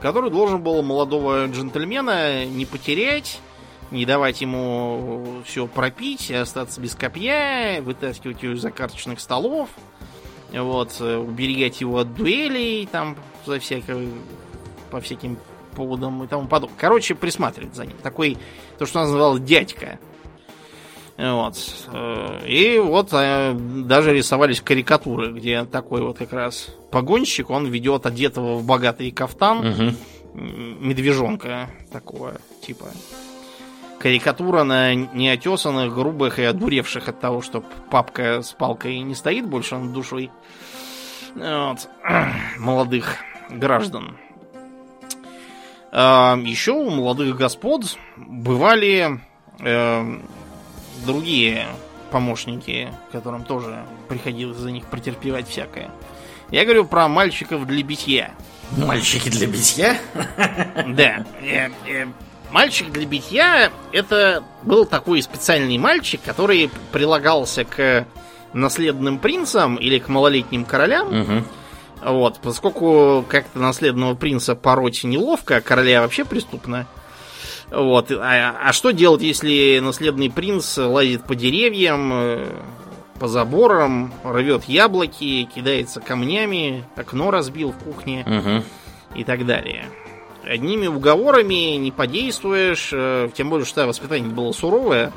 который должен был молодого джентльмена не потерять, не давать ему все пропить, остаться без копья, вытаскивать его из-за карточных столов, вот, уберегать его от дуэлей, там, за всякое, по всяким поводам и тому подобное. Короче, присматривать за ним. Такой, то, что называл дядька. Вот. Э, И вот э, даже рисовались карикатуры, где такой вот как раз погонщик, он ведет одетого в богатый кафтан м, медвежонка такого типа. Карикатура на неотесанных, грубых и одуревших от того, что папка с палкой не стоит больше над душой вот, молодых граждан. А, Еще у молодых господ бывали э, другие помощники, которым тоже приходилось за них претерпевать всякое. Я говорю про мальчиков для битья. Мальчики для битья? Да. э, э, Мальчик для битья это был такой специальный мальчик, который прилагался к наследным принцам или к малолетним королям. Мгм. Вот, поскольку как-то наследного принца пороть неловко, а короля вообще преступно. Вот, а, а что делать, если наследный принц лазит по деревьям, э, по заборам, рвет яблоки, кидается камнями, окно разбил в кухне Мгм. и так далее. Одними уговорами не подействуешь, э, тем более, что воспитание было суровое.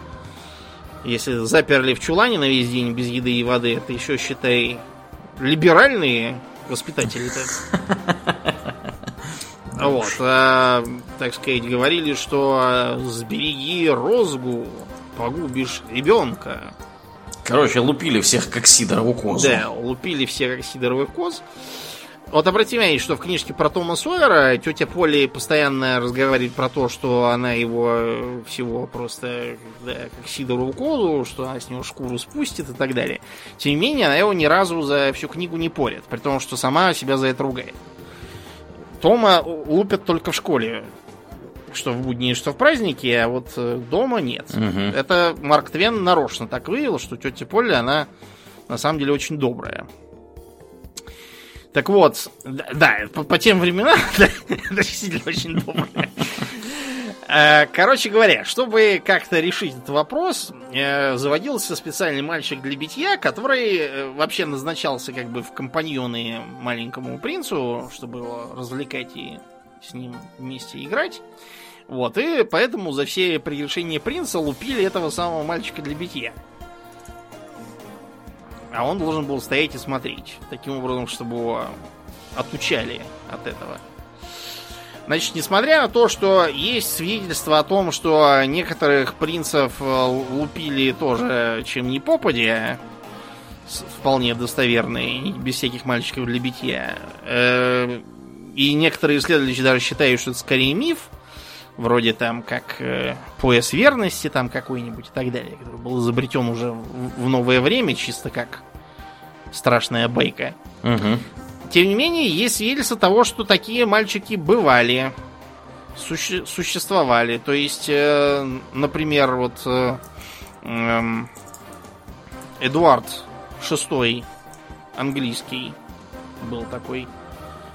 Если заперли в чулане на весь день без еды и воды, это еще, считай, либеральные воспитатели-то. Вот, а, так сказать, говорили, что а, сбереги розгу, погубишь ребенка. Короче, лупили всех как сидорову козу. Да, лупили все как сидоровых коз. Вот обрати внимание, что в книжке про Тома Сойера тетя Поли постоянно разговаривает про то, что она его э, всего просто да, как сидорову козу, что она с него шкуру спустит и так далее. Тем не менее, она его ни разу за всю книгу не порит, при том, что сама себя за это ругает. Тома лупят только в школе, что в будни, что в праздники, а вот э, дома нет. Мгм. Это Марк Твен нарочно так вывел, что тетя Поля, она на самом деле очень добрая. Так вот, да, да, по, по тем временам, да, действительно очень добрая. Э, Короче говоря, чтобы как-то решить этот вопрос, э, заводился специальный мальчик для битья, который э, вообще назначался как бы в компаньоны маленькому принцу, чтобы его развлекать и с ним вместе играть. Вот, и поэтому за все прегрешения принца лупили этого самого мальчика для битья. А он должен был стоять и смотреть. Таким образом, чтобы его отучали от этого. Значит, несмотря на то, что есть свидетельство о том, что некоторых принцев э, лупили тоже чем не попадя, вполне достоверные, без всяких мальчиков для битья, э, и некоторые исследователи даже считают, что это скорее миф, вроде там как э, пояс верности там какой-нибудь и так далее, который был изобретен уже в, в новое время, чисто как страшная байка. Угу. Тем не менее, есть свидетельство того, что такие мальчики бывали, суще существовали. То есть, э, например, вот э, э, Эдуард VI английский был такой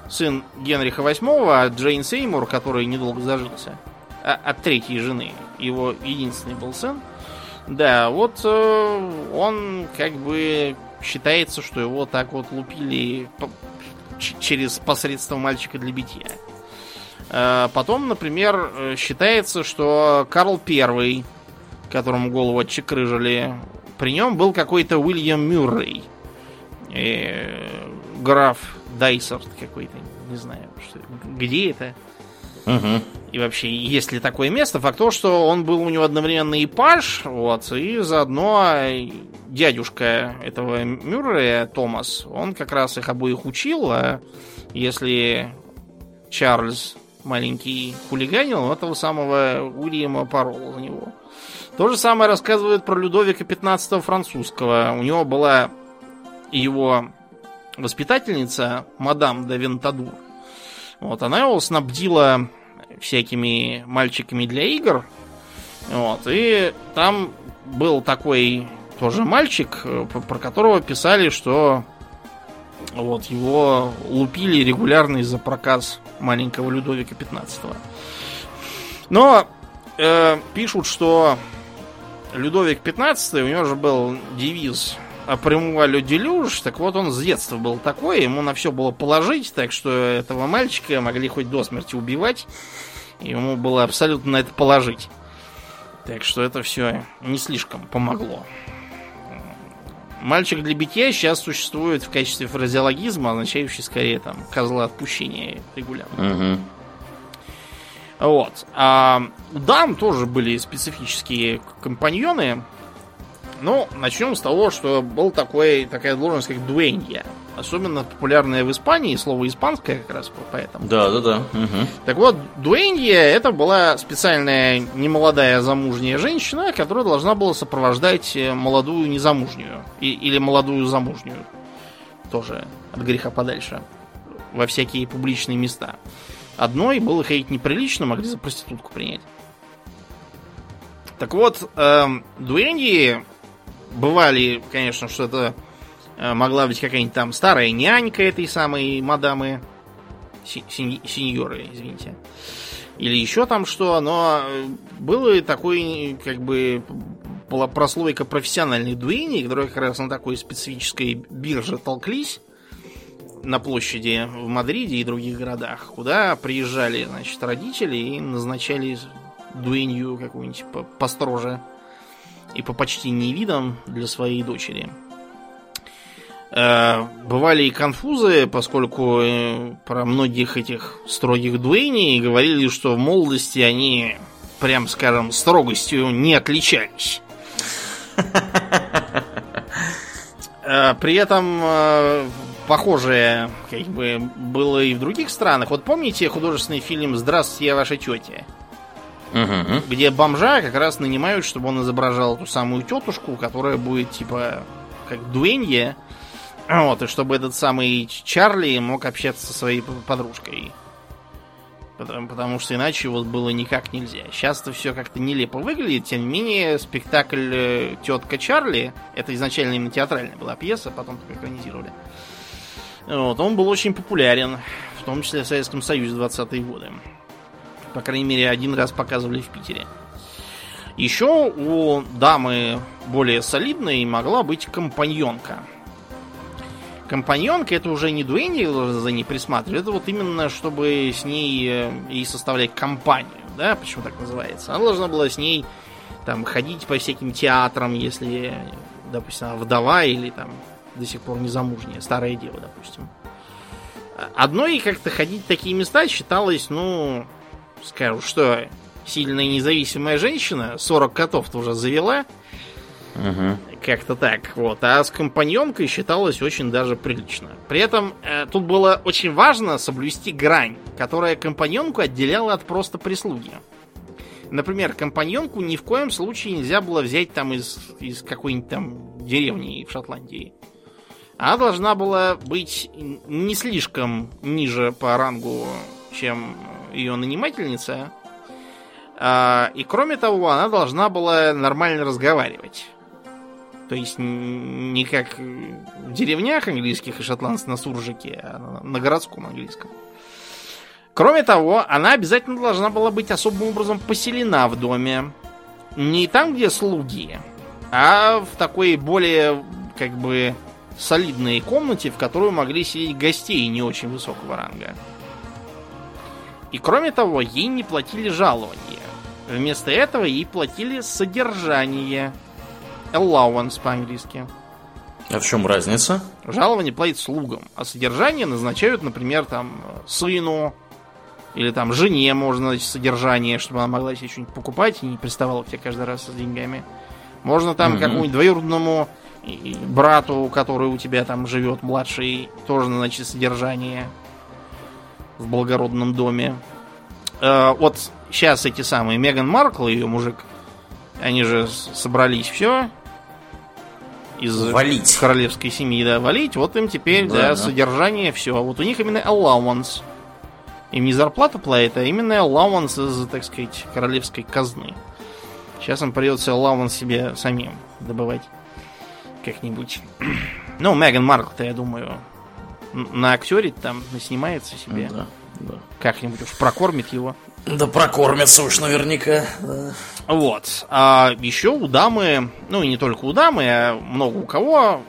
сын Генриха VIII, а Джейн Сеймур, который недолго зажился, а, от третьей жены, его единственный был сын. Да, вот э, он как бы считается, что его так вот лупили через посредство мальчика для битья. Э, потом, например, э, считается, что Карл I, которому голову отчекрыжили, при нем был какой-то Уильям Мюррей. Э, граф Дайсерт какой-то, не знаю, что, где это. Угу. И вообще, есть ли такое место? Факт то, что он был у него одновременно и паш, вот, и заодно дядюшка этого Мюррея, Томас, он как раз их обоих учил, а если Чарльз маленький хулиганил, этого самого Уильяма порол за него. То же самое рассказывают про Людовика 15 французского. У него была его воспитательница, мадам де Вентадур. Вот, она его снабдила всякими мальчиками для игр. Вот, и там был такой тоже мальчик, э, про которого писали, что вот его лупили регулярно из-за проказ маленького Людовика 15 -го. Но э, пишут, что Людовик 15 у него же был девиз Апремуалю делюж, так вот он с детства был такой, ему на все было положить, так что этого мальчика могли хоть до смерти убивать, ему было абсолютно на это положить. Так что это все не слишком помогло. Мальчик для битья сейчас существует в качестве фразеологизма, означающий скорее там козла отпущения регулярно. Угу. Вот. А у дам тоже были специфические компаньоны. Ну, начнем с того, что был такой, такая должность, как дуэнья. Особенно популярная в Испании, слово испанское как раз поэтому. Да, да, да. Угу. Так вот, дуэнья это была специальная немолодая замужняя женщина, которая должна была сопровождать э, молодую незамужнюю. И, или молодую замужнюю. Тоже от греха подальше. Во всякие публичные места. Одной было ходить неприлично, могли за проститутку принять. Так вот, эм, дуэньи бывали, конечно, что это э, могла быть какая-нибудь там старая нянька этой самой мадамы, сеньоры, извините. Или еще там что, но было такой, как бы, была прослойка профессиональных дуэней, которые как раз на такой специфической бирже толклись на площади в Мадриде и других городах, куда приезжали, значит, родители и назначали дуэнью какую-нибудь построже и по почти не видам для своей дочери. Э, бывали и конфузы, поскольку э, про многих этих строгих дуэней говорили, что в молодости они, прям скажем, строгостью не отличались. Э, при этом похожее как бы было и в других странах. Вот помните художественный фильм «Здравствуйте, я ваша тетя»? Угу. Где бомжа как раз нанимают, чтобы он изображал ту самую тетушку, которая будет типа как дуэнье. Вот, и чтобы этот самый Чарли мог общаться со своей подружкой. Потому, потому что иначе вот было никак нельзя. Сейчас это все как-то нелепо выглядит. Тем не менее, спектакль э, Тетка Чарли, это изначально именно театральная была пьеса, потом экранизировали. Вот, он был очень популярен, в том числе в Советском Союзе 20-е годы. По крайней мере, один раз показывали в Питере. Еще у дамы более солидной могла быть компаньонка. Компаньонка это уже не дуэнни за ней присматривать, это вот именно чтобы с ней э, и составлять компанию, да, почему так называется. Она должна была с ней там ходить по всяким театрам, если, допустим, вдова или там до сих пор незамужняя, старая дева, допустим. Одной как-то ходить в такие места считалось, ну, скажу, что сильная независимая женщина, 40 котов-то уже завела. Угу. Как-то так, вот. А с компаньонкой считалось очень даже прилично. При этом э, тут было очень важно соблюсти грань, которая компаньонку отделяла от просто прислуги. Например, компаньонку ни в коем случае нельзя было взять там из, из какой-нибудь там деревни в Шотландии. Она должна была быть не слишком ниже по рангу, чем ее нанимательница. А, и кроме того, она должна была нормально разговаривать. То есть не как в деревнях английских и шотландцев на суржике, а на городском английском. Кроме того, она обязательно должна была быть особым образом поселена в доме. Не там, где слуги, а в такой более, как бы, солидной комнате, в которую могли сидеть гостей не очень высокого ранга. И кроме того, ей не платили жалования. Вместо этого ей платили содержание – Allowance по-английски. А в чем разница? Жалование платит слугам, а содержание назначают, например, там, сыну или там жене можно значит, содержание, чтобы она могла себе что-нибудь покупать и не приставала к тебе каждый раз с деньгами. Можно там угу. какому-нибудь двоюродному брату, который у тебя там живет, младший, тоже назначить содержание в благородном доме. Э, вот сейчас эти самые Меган Маркл и ее мужик, они же собрались все из валить. королевской семьи, да, валить. Вот им теперь, да, да, да. содержание, все. А вот у них именно allowance. Им не зарплата платит, а именно allowance из, так сказать, королевской казны. Сейчас им придется allowance себе самим добывать как-нибудь. Ну, Меган Маркл-то, я думаю, на актере там снимается себе. Да, да. Как-нибудь уж прокормит его. Да прокормятся уж наверняка. Да. Вот. А еще у дамы, ну и не только у дамы, а много у кого,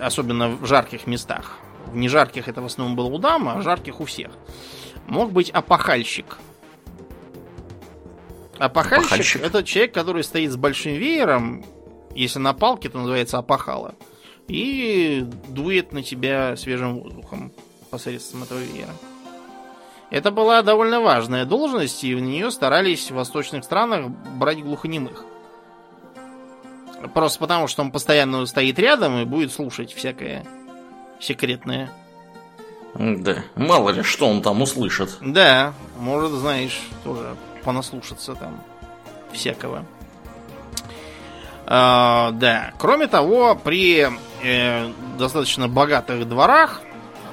особенно в жарких местах. В нежарких это в основном было у дамы, а в жарких у всех. Мог быть опахальщик. Опахальщик, опахальщик это человек, который стоит с большим веером. Если на палке, то называется опахала. И дует на тебя свежим воздухом посредством этого веера. Это была довольно важная должность, и в нее старались в восточных странах брать глухонемых. Просто потому, что он постоянно стоит рядом и будет слушать всякое секретное. Да, мало ли, что он там услышит. Да, может, знаешь, тоже понаслушаться там всякого. А, да, кроме того, при э, достаточно богатых дворах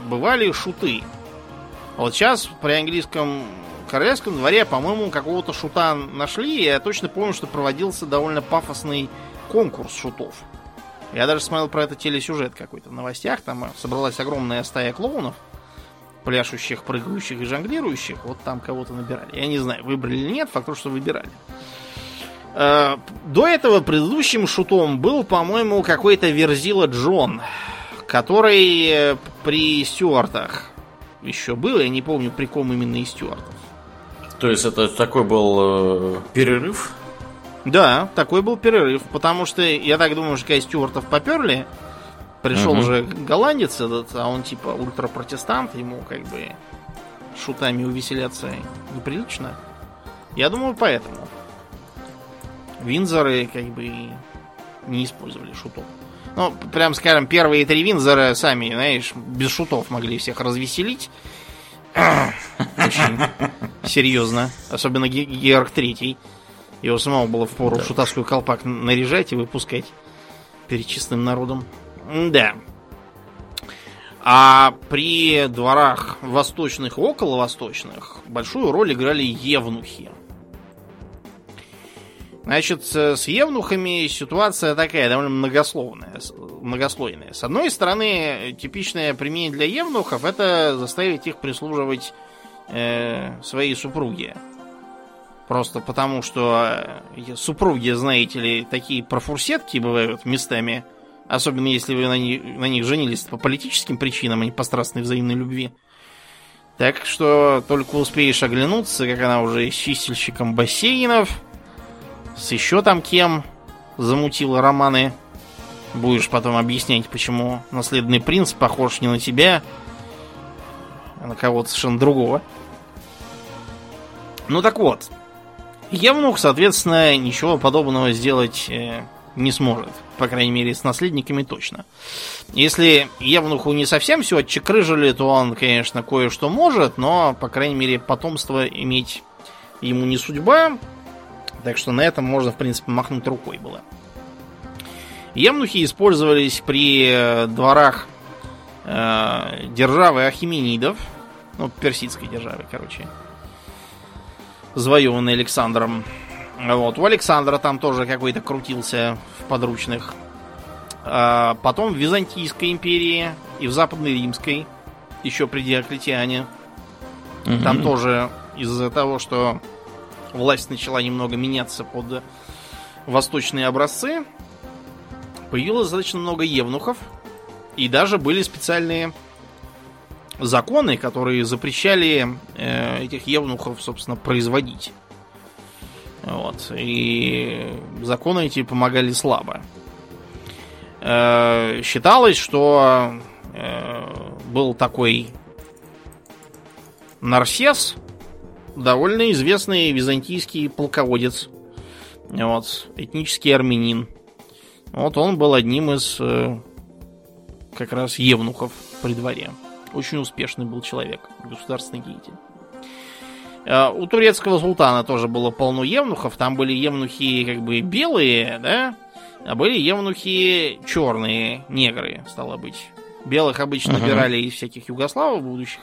бывали шуты. Вот сейчас при английском королевском дворе, по-моему, какого-то шута нашли. Я точно помню, что проводился довольно пафосный конкурс шутов. Я даже смотрел про это телесюжет какой-то в новостях. Там собралась огромная стая клоунов, пляшущих, прыгающих и жонглирующих. Вот там кого-то набирали. Я не знаю, выбрали или нет, факт то, что выбирали. Э, до этого предыдущим шутом был, по-моему, какой-то Верзила Джон, который э, при Стюартах еще был, я не помню, при ком именно из стюартов. То есть это такой был э, перерыв? Да, такой был перерыв, потому что я так думаю, что когда стюартов поперли, пришел угу. же голландец этот, а он типа ультрапротестант, ему как бы шутами увеселяться неприлично. Я думаю, поэтому. Винзоры как бы не использовали шутов. Ну, прям скажем, первые три Винзора сами, знаешь, без шутов могли всех развеселить. Очень серьезно. Особенно Георг Третий. Его самого было в пору да. шутовской колпак наряжать и выпускать перед чистым народом. Да. А при дворах восточных и около-восточных большую роль играли евнухи. Значит, с евнухами ситуация такая, довольно многословная, многослойная. С одной стороны, типичное применение для евнухов это заставить их прислуживать э, своей супруге. Просто потому, что э, супруги, знаете ли, такие профурсетки бывают местами. Особенно если вы на, них, на них женились по политическим причинам, а не по страстной взаимной любви. Так что только успеешь оглянуться, как она уже с чистильщиком бассейнов, с еще там кем замутила романы. Будешь потом объяснять, почему наследный принц похож не на тебя, а на кого-то совершенно другого. Ну так вот, Евнух, соответственно, ничего подобного сделать э, не сможет. По крайней мере, с наследниками точно. Если Евнуху не совсем все отчекрыжили, то он, конечно, кое-что может, но, по крайней мере, потомство иметь ему не судьба. Так что на этом можно, в принципе, махнуть рукой было. Евнухи использовались при э, дворах э, державы Ахименидов, ну, персидской державы, короче, завоеванной Александром. Вот. У Александра там тоже какой-то крутился в подручных. А потом в Византийской империи и в Западной Римской, еще при Диоклетиане. Угу. Там тоже из-за того, что власть начала немного меняться под восточные образцы, появилось достаточно много евнухов. И даже были специальные законы, которые запрещали э, этих евнухов, собственно, производить. Вот. И законы эти помогали слабо. Э, считалось, что э, был такой Нарсес, довольно известный византийский полководец. Вот, этнический армянин. Вот он был одним из э, как раз евнухов при дворе. Очень успешный был человек, государственный деятель. Э, у турецкого султана тоже было полно евнухов. Там были евнухи как бы белые, да? А были евнухи черные, негры, стало быть. Белых обычно uh-huh. набирали из всяких югославов будущих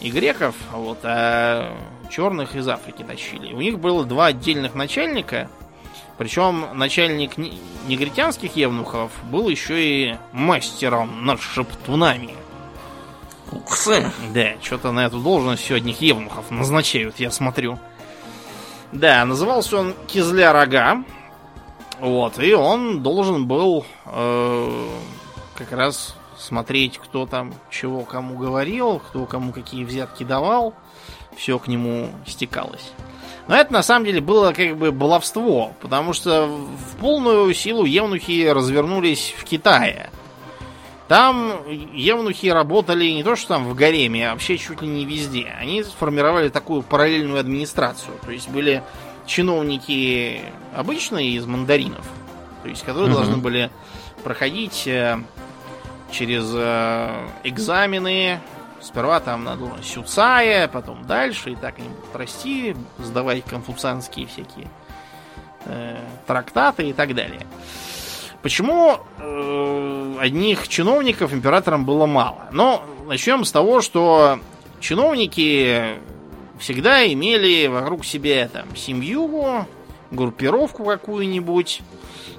и греков, вот, а черных из Африки тащили. У них было два отдельных начальника, причем начальник негритянских евнухов был еще и мастером над шептунами. Ух ты! Да, что-то на эту должность одних евнухов назначают, я смотрю. Да, назывался он Кизля Рога. Вот, и он должен был э, как раз смотреть, кто там чего кому говорил, кто кому какие взятки давал. Все к нему стекалось. Но это на самом деле было как бы баловство, потому что в полную силу евнухи развернулись в Китае. Там евнухи работали не то, что там в гареме, а вообще чуть ли не везде. Они сформировали такую параллельную администрацию. То есть были чиновники обычные из мандаринов, то есть которые угу. должны были проходить э, через э, экзамены. Сперва там на должность Сюцая, потом дальше, и так они будут расти, сдавать конфуцианские всякие э, трактаты и так далее. Почему э, одних чиновников императорам было мало? Но начнем с того, что чиновники всегда имели вокруг себя там семью, группировку какую-нибудь,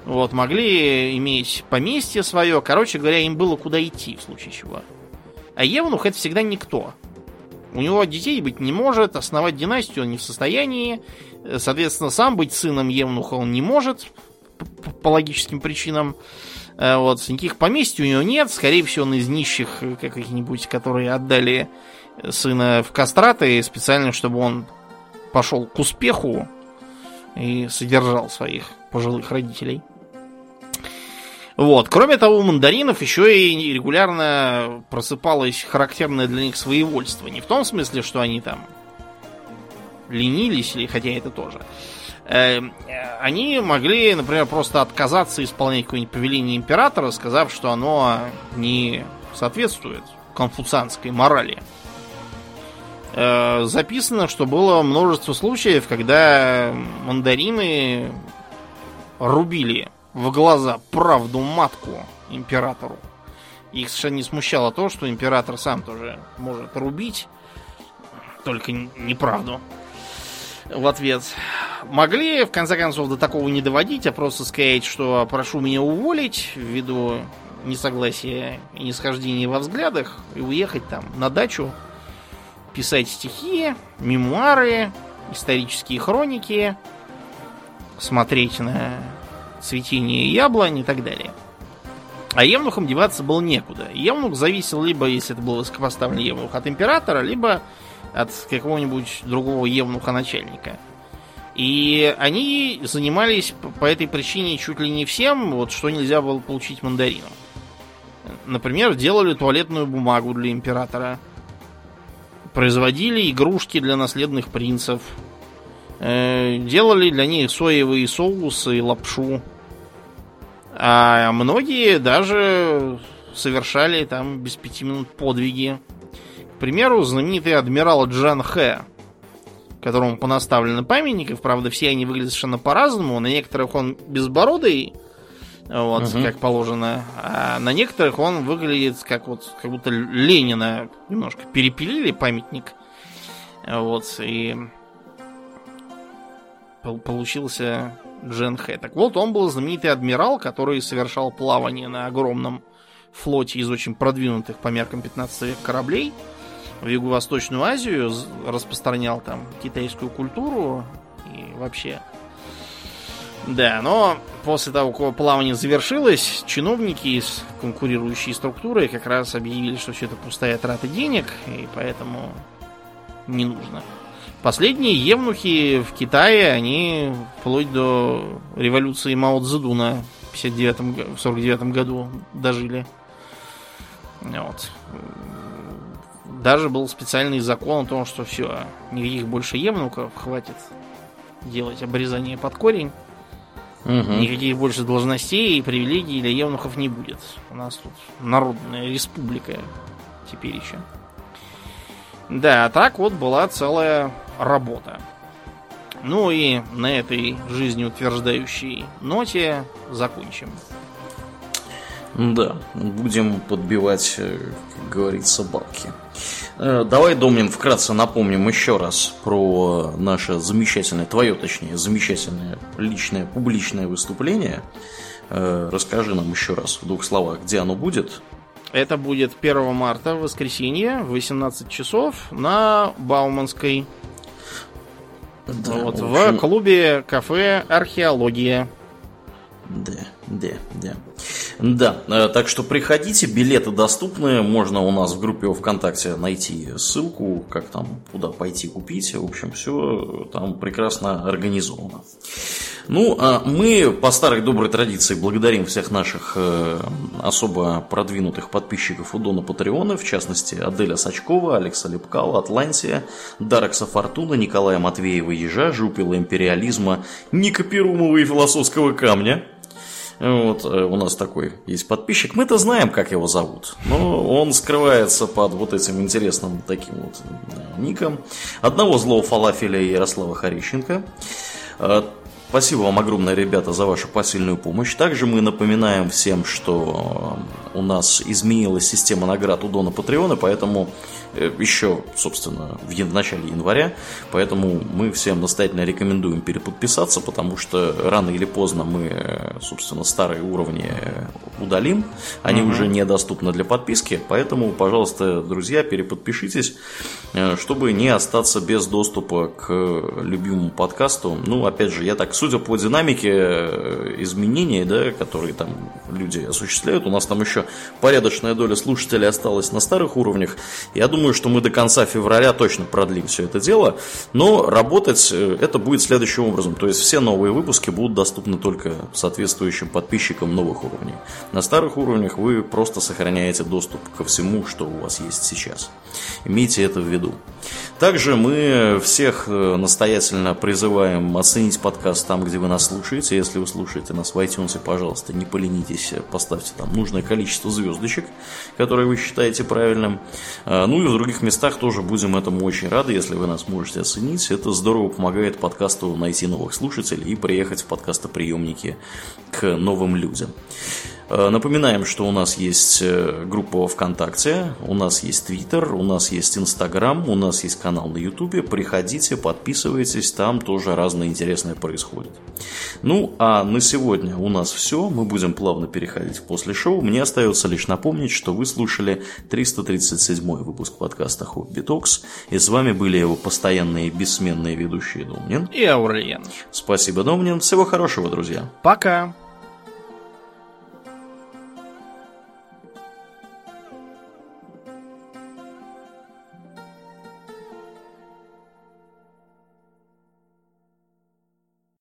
вот, могли иметь поместье свое. Короче говоря, им было куда идти в случае чего. А Евнух это всегда никто. У него детей быть не может, основать династию он не в состоянии. Соответственно, сам быть сыном Евнуха он не может по логическим причинам. Э, вот, никаких поместьй у него нет. Скорее всего, он из нищих э, каких-нибудь, которые отдали сына в кастраты специально, чтобы он пошел к успеху и содержал своих пожилых родителей. Вот. Кроме того, у мандаринов еще и регулярно просыпалось характерное для них своевольство. Не в том смысле, что они там ленились, или хотя это тоже. Эм, они могли, например, просто отказаться исполнять какое-нибудь повеление императора, сказав, что оно не соответствует конфуцианской морали. Э, записано, что было множество случаев, когда мандарины рубили в глаза правду матку императору. Их совершенно не смущало то, что император сам тоже может рубить, только неправду в ответ. Могли, в конце концов, до такого не доводить, а просто сказать, что прошу меня уволить ввиду несогласия и нисхождения во взглядах и уехать там на дачу, писать стихи, мемуары, исторические хроники, смотреть на цветение яблонь и так далее. А евнухам деваться было некуда. Евнух зависел либо, если это был высокопоставленный евнух, от императора, либо от какого-нибудь другого евнуха-начальника. И они занимались по этой причине чуть ли не всем, вот что нельзя было получить мандарином. Например, делали туалетную бумагу для императора. производили игрушки для наследных принцев, э, делали для них соевые соусы и лапшу. А многие даже совершали там без пяти минут подвиги. К примеру, знаменитый адмирал Джан Хэ, которому понаставлены памятников. Правда, все они выглядят совершенно по-разному. На некоторых он безбородый, вот, угу. как положено. А на некоторых он выглядит как вот, как будто Ленина немножко перепилили памятник. Вот, и получился Джен Хэ. Так вот, он был знаменитый адмирал, который совершал плавание на огромном флоте из очень продвинутых по меркам 15 века кораблей в Юго-Восточную Азию, распространял там китайскую культуру и вообще. Да, но после того, как плавание завершилось, чиновники из конкурирующей структуры как раз объявили, что все это пустая трата денег, и поэтому не нужно. Последние евнухи в Китае, они вплоть до революции Мао Цзэдуна в 59 в 49 году дожили. Вот. Даже был специальный закон о том, что все, никаких больше евнуков хватит делать обрезание под корень. Угу. Никаких больше должностей и привилегий для евнухов не будет. У нас тут народная республика теперь еще. Да, а так вот была целая работа. Ну и на этой жизнеутверждающей ноте закончим. Да, будем подбивать, э, как говорится, балки. Э, давай, Домнин, вкратце напомним еще раз про наше замечательное, твое точнее, замечательное личное публичное выступление. Э, расскажи нам еще раз в двух словах, где оно будет. Это будет 1 марта, воскресенье, в 18 часов на Бауманской. Да, вот, в, общем... в клубе кафе Археология. Да, да, да. Да, э, так что приходите, билеты доступны, можно у нас в группе ВКонтакте найти ссылку, как там, куда пойти купить, в общем, все там прекрасно организовано. Ну, а мы по старой доброй традиции благодарим всех наших э, особо продвинутых подписчиков у Дона Патреона, в частности, Аделя Сачкова, Алекса Лепкала, Атлантия, Даракса Фортуна, Николая Матвеева Ежа, Жупила Империализма, Ника и Философского Камня, вот, э, у нас такой есть подписчик. Мы-то знаем, как его зовут. Но он скрывается под вот этим интересным таким вот э, ником. Одного злого фалафеля Ярослава Харищенко. Э, спасибо вам огромное, ребята, за вашу посильную помощь. Также мы напоминаем всем, что у нас изменилась система наград у Дона Патреона, поэтому еще, собственно, в начале января. Поэтому мы всем настоятельно рекомендуем переподписаться, потому что рано или поздно мы, э, собственно, старые уровни э, удалим. Они угу. уже недоступны для подписки. Поэтому, пожалуйста, друзья, переподпишитесь, чтобы не остаться без доступа к любимому подкасту. Ну, опять же, я так, судя по динамике изменений, да, которые там люди осуществляют, у нас там еще порядочная доля слушателей осталась на старых уровнях. Я думаю, думаю, что мы до конца февраля точно продлим все это дело, но работать э, это будет следующим образом. То есть все новые выпуски будут доступны только соответствующим подписчикам новых уровней. На старых уровнях вы просто сохраняете доступ ко всему, что у вас есть сейчас. Имейте это в виду. Также мы всех э, настоятельно призываем оценить подкаст там, где вы нас слушаете. Если вы слушаете нас в iTunes, пожалуйста, не поленитесь, поставьте там нужное количество звездочек, которые вы считаете правильным. Ну и в других местах тоже будем этому очень рады, если вы нас можете оценить. Это здорово помогает подкасту найти новых слушателей и приехать в подкастоприемники к новым людям. Э, напоминаем, что у нас есть э, группа ВКонтакте, у нас есть Твиттер, у нас есть Инстаграм, у нас есть канал на Ютубе. Приходите, подписывайтесь, там тоже разное интересное происходит. Ну, а на сегодня у нас все. Мы будем плавно переходить после шоу. Мне остается лишь напомнить, что вы слушали 337 выпуск подкаста Хобби Токс. И с вами были его постоянные бессменные ведущие Домнин и Аурлиен. Спасибо, Домнин. Всего хорошего, друзья. Пока.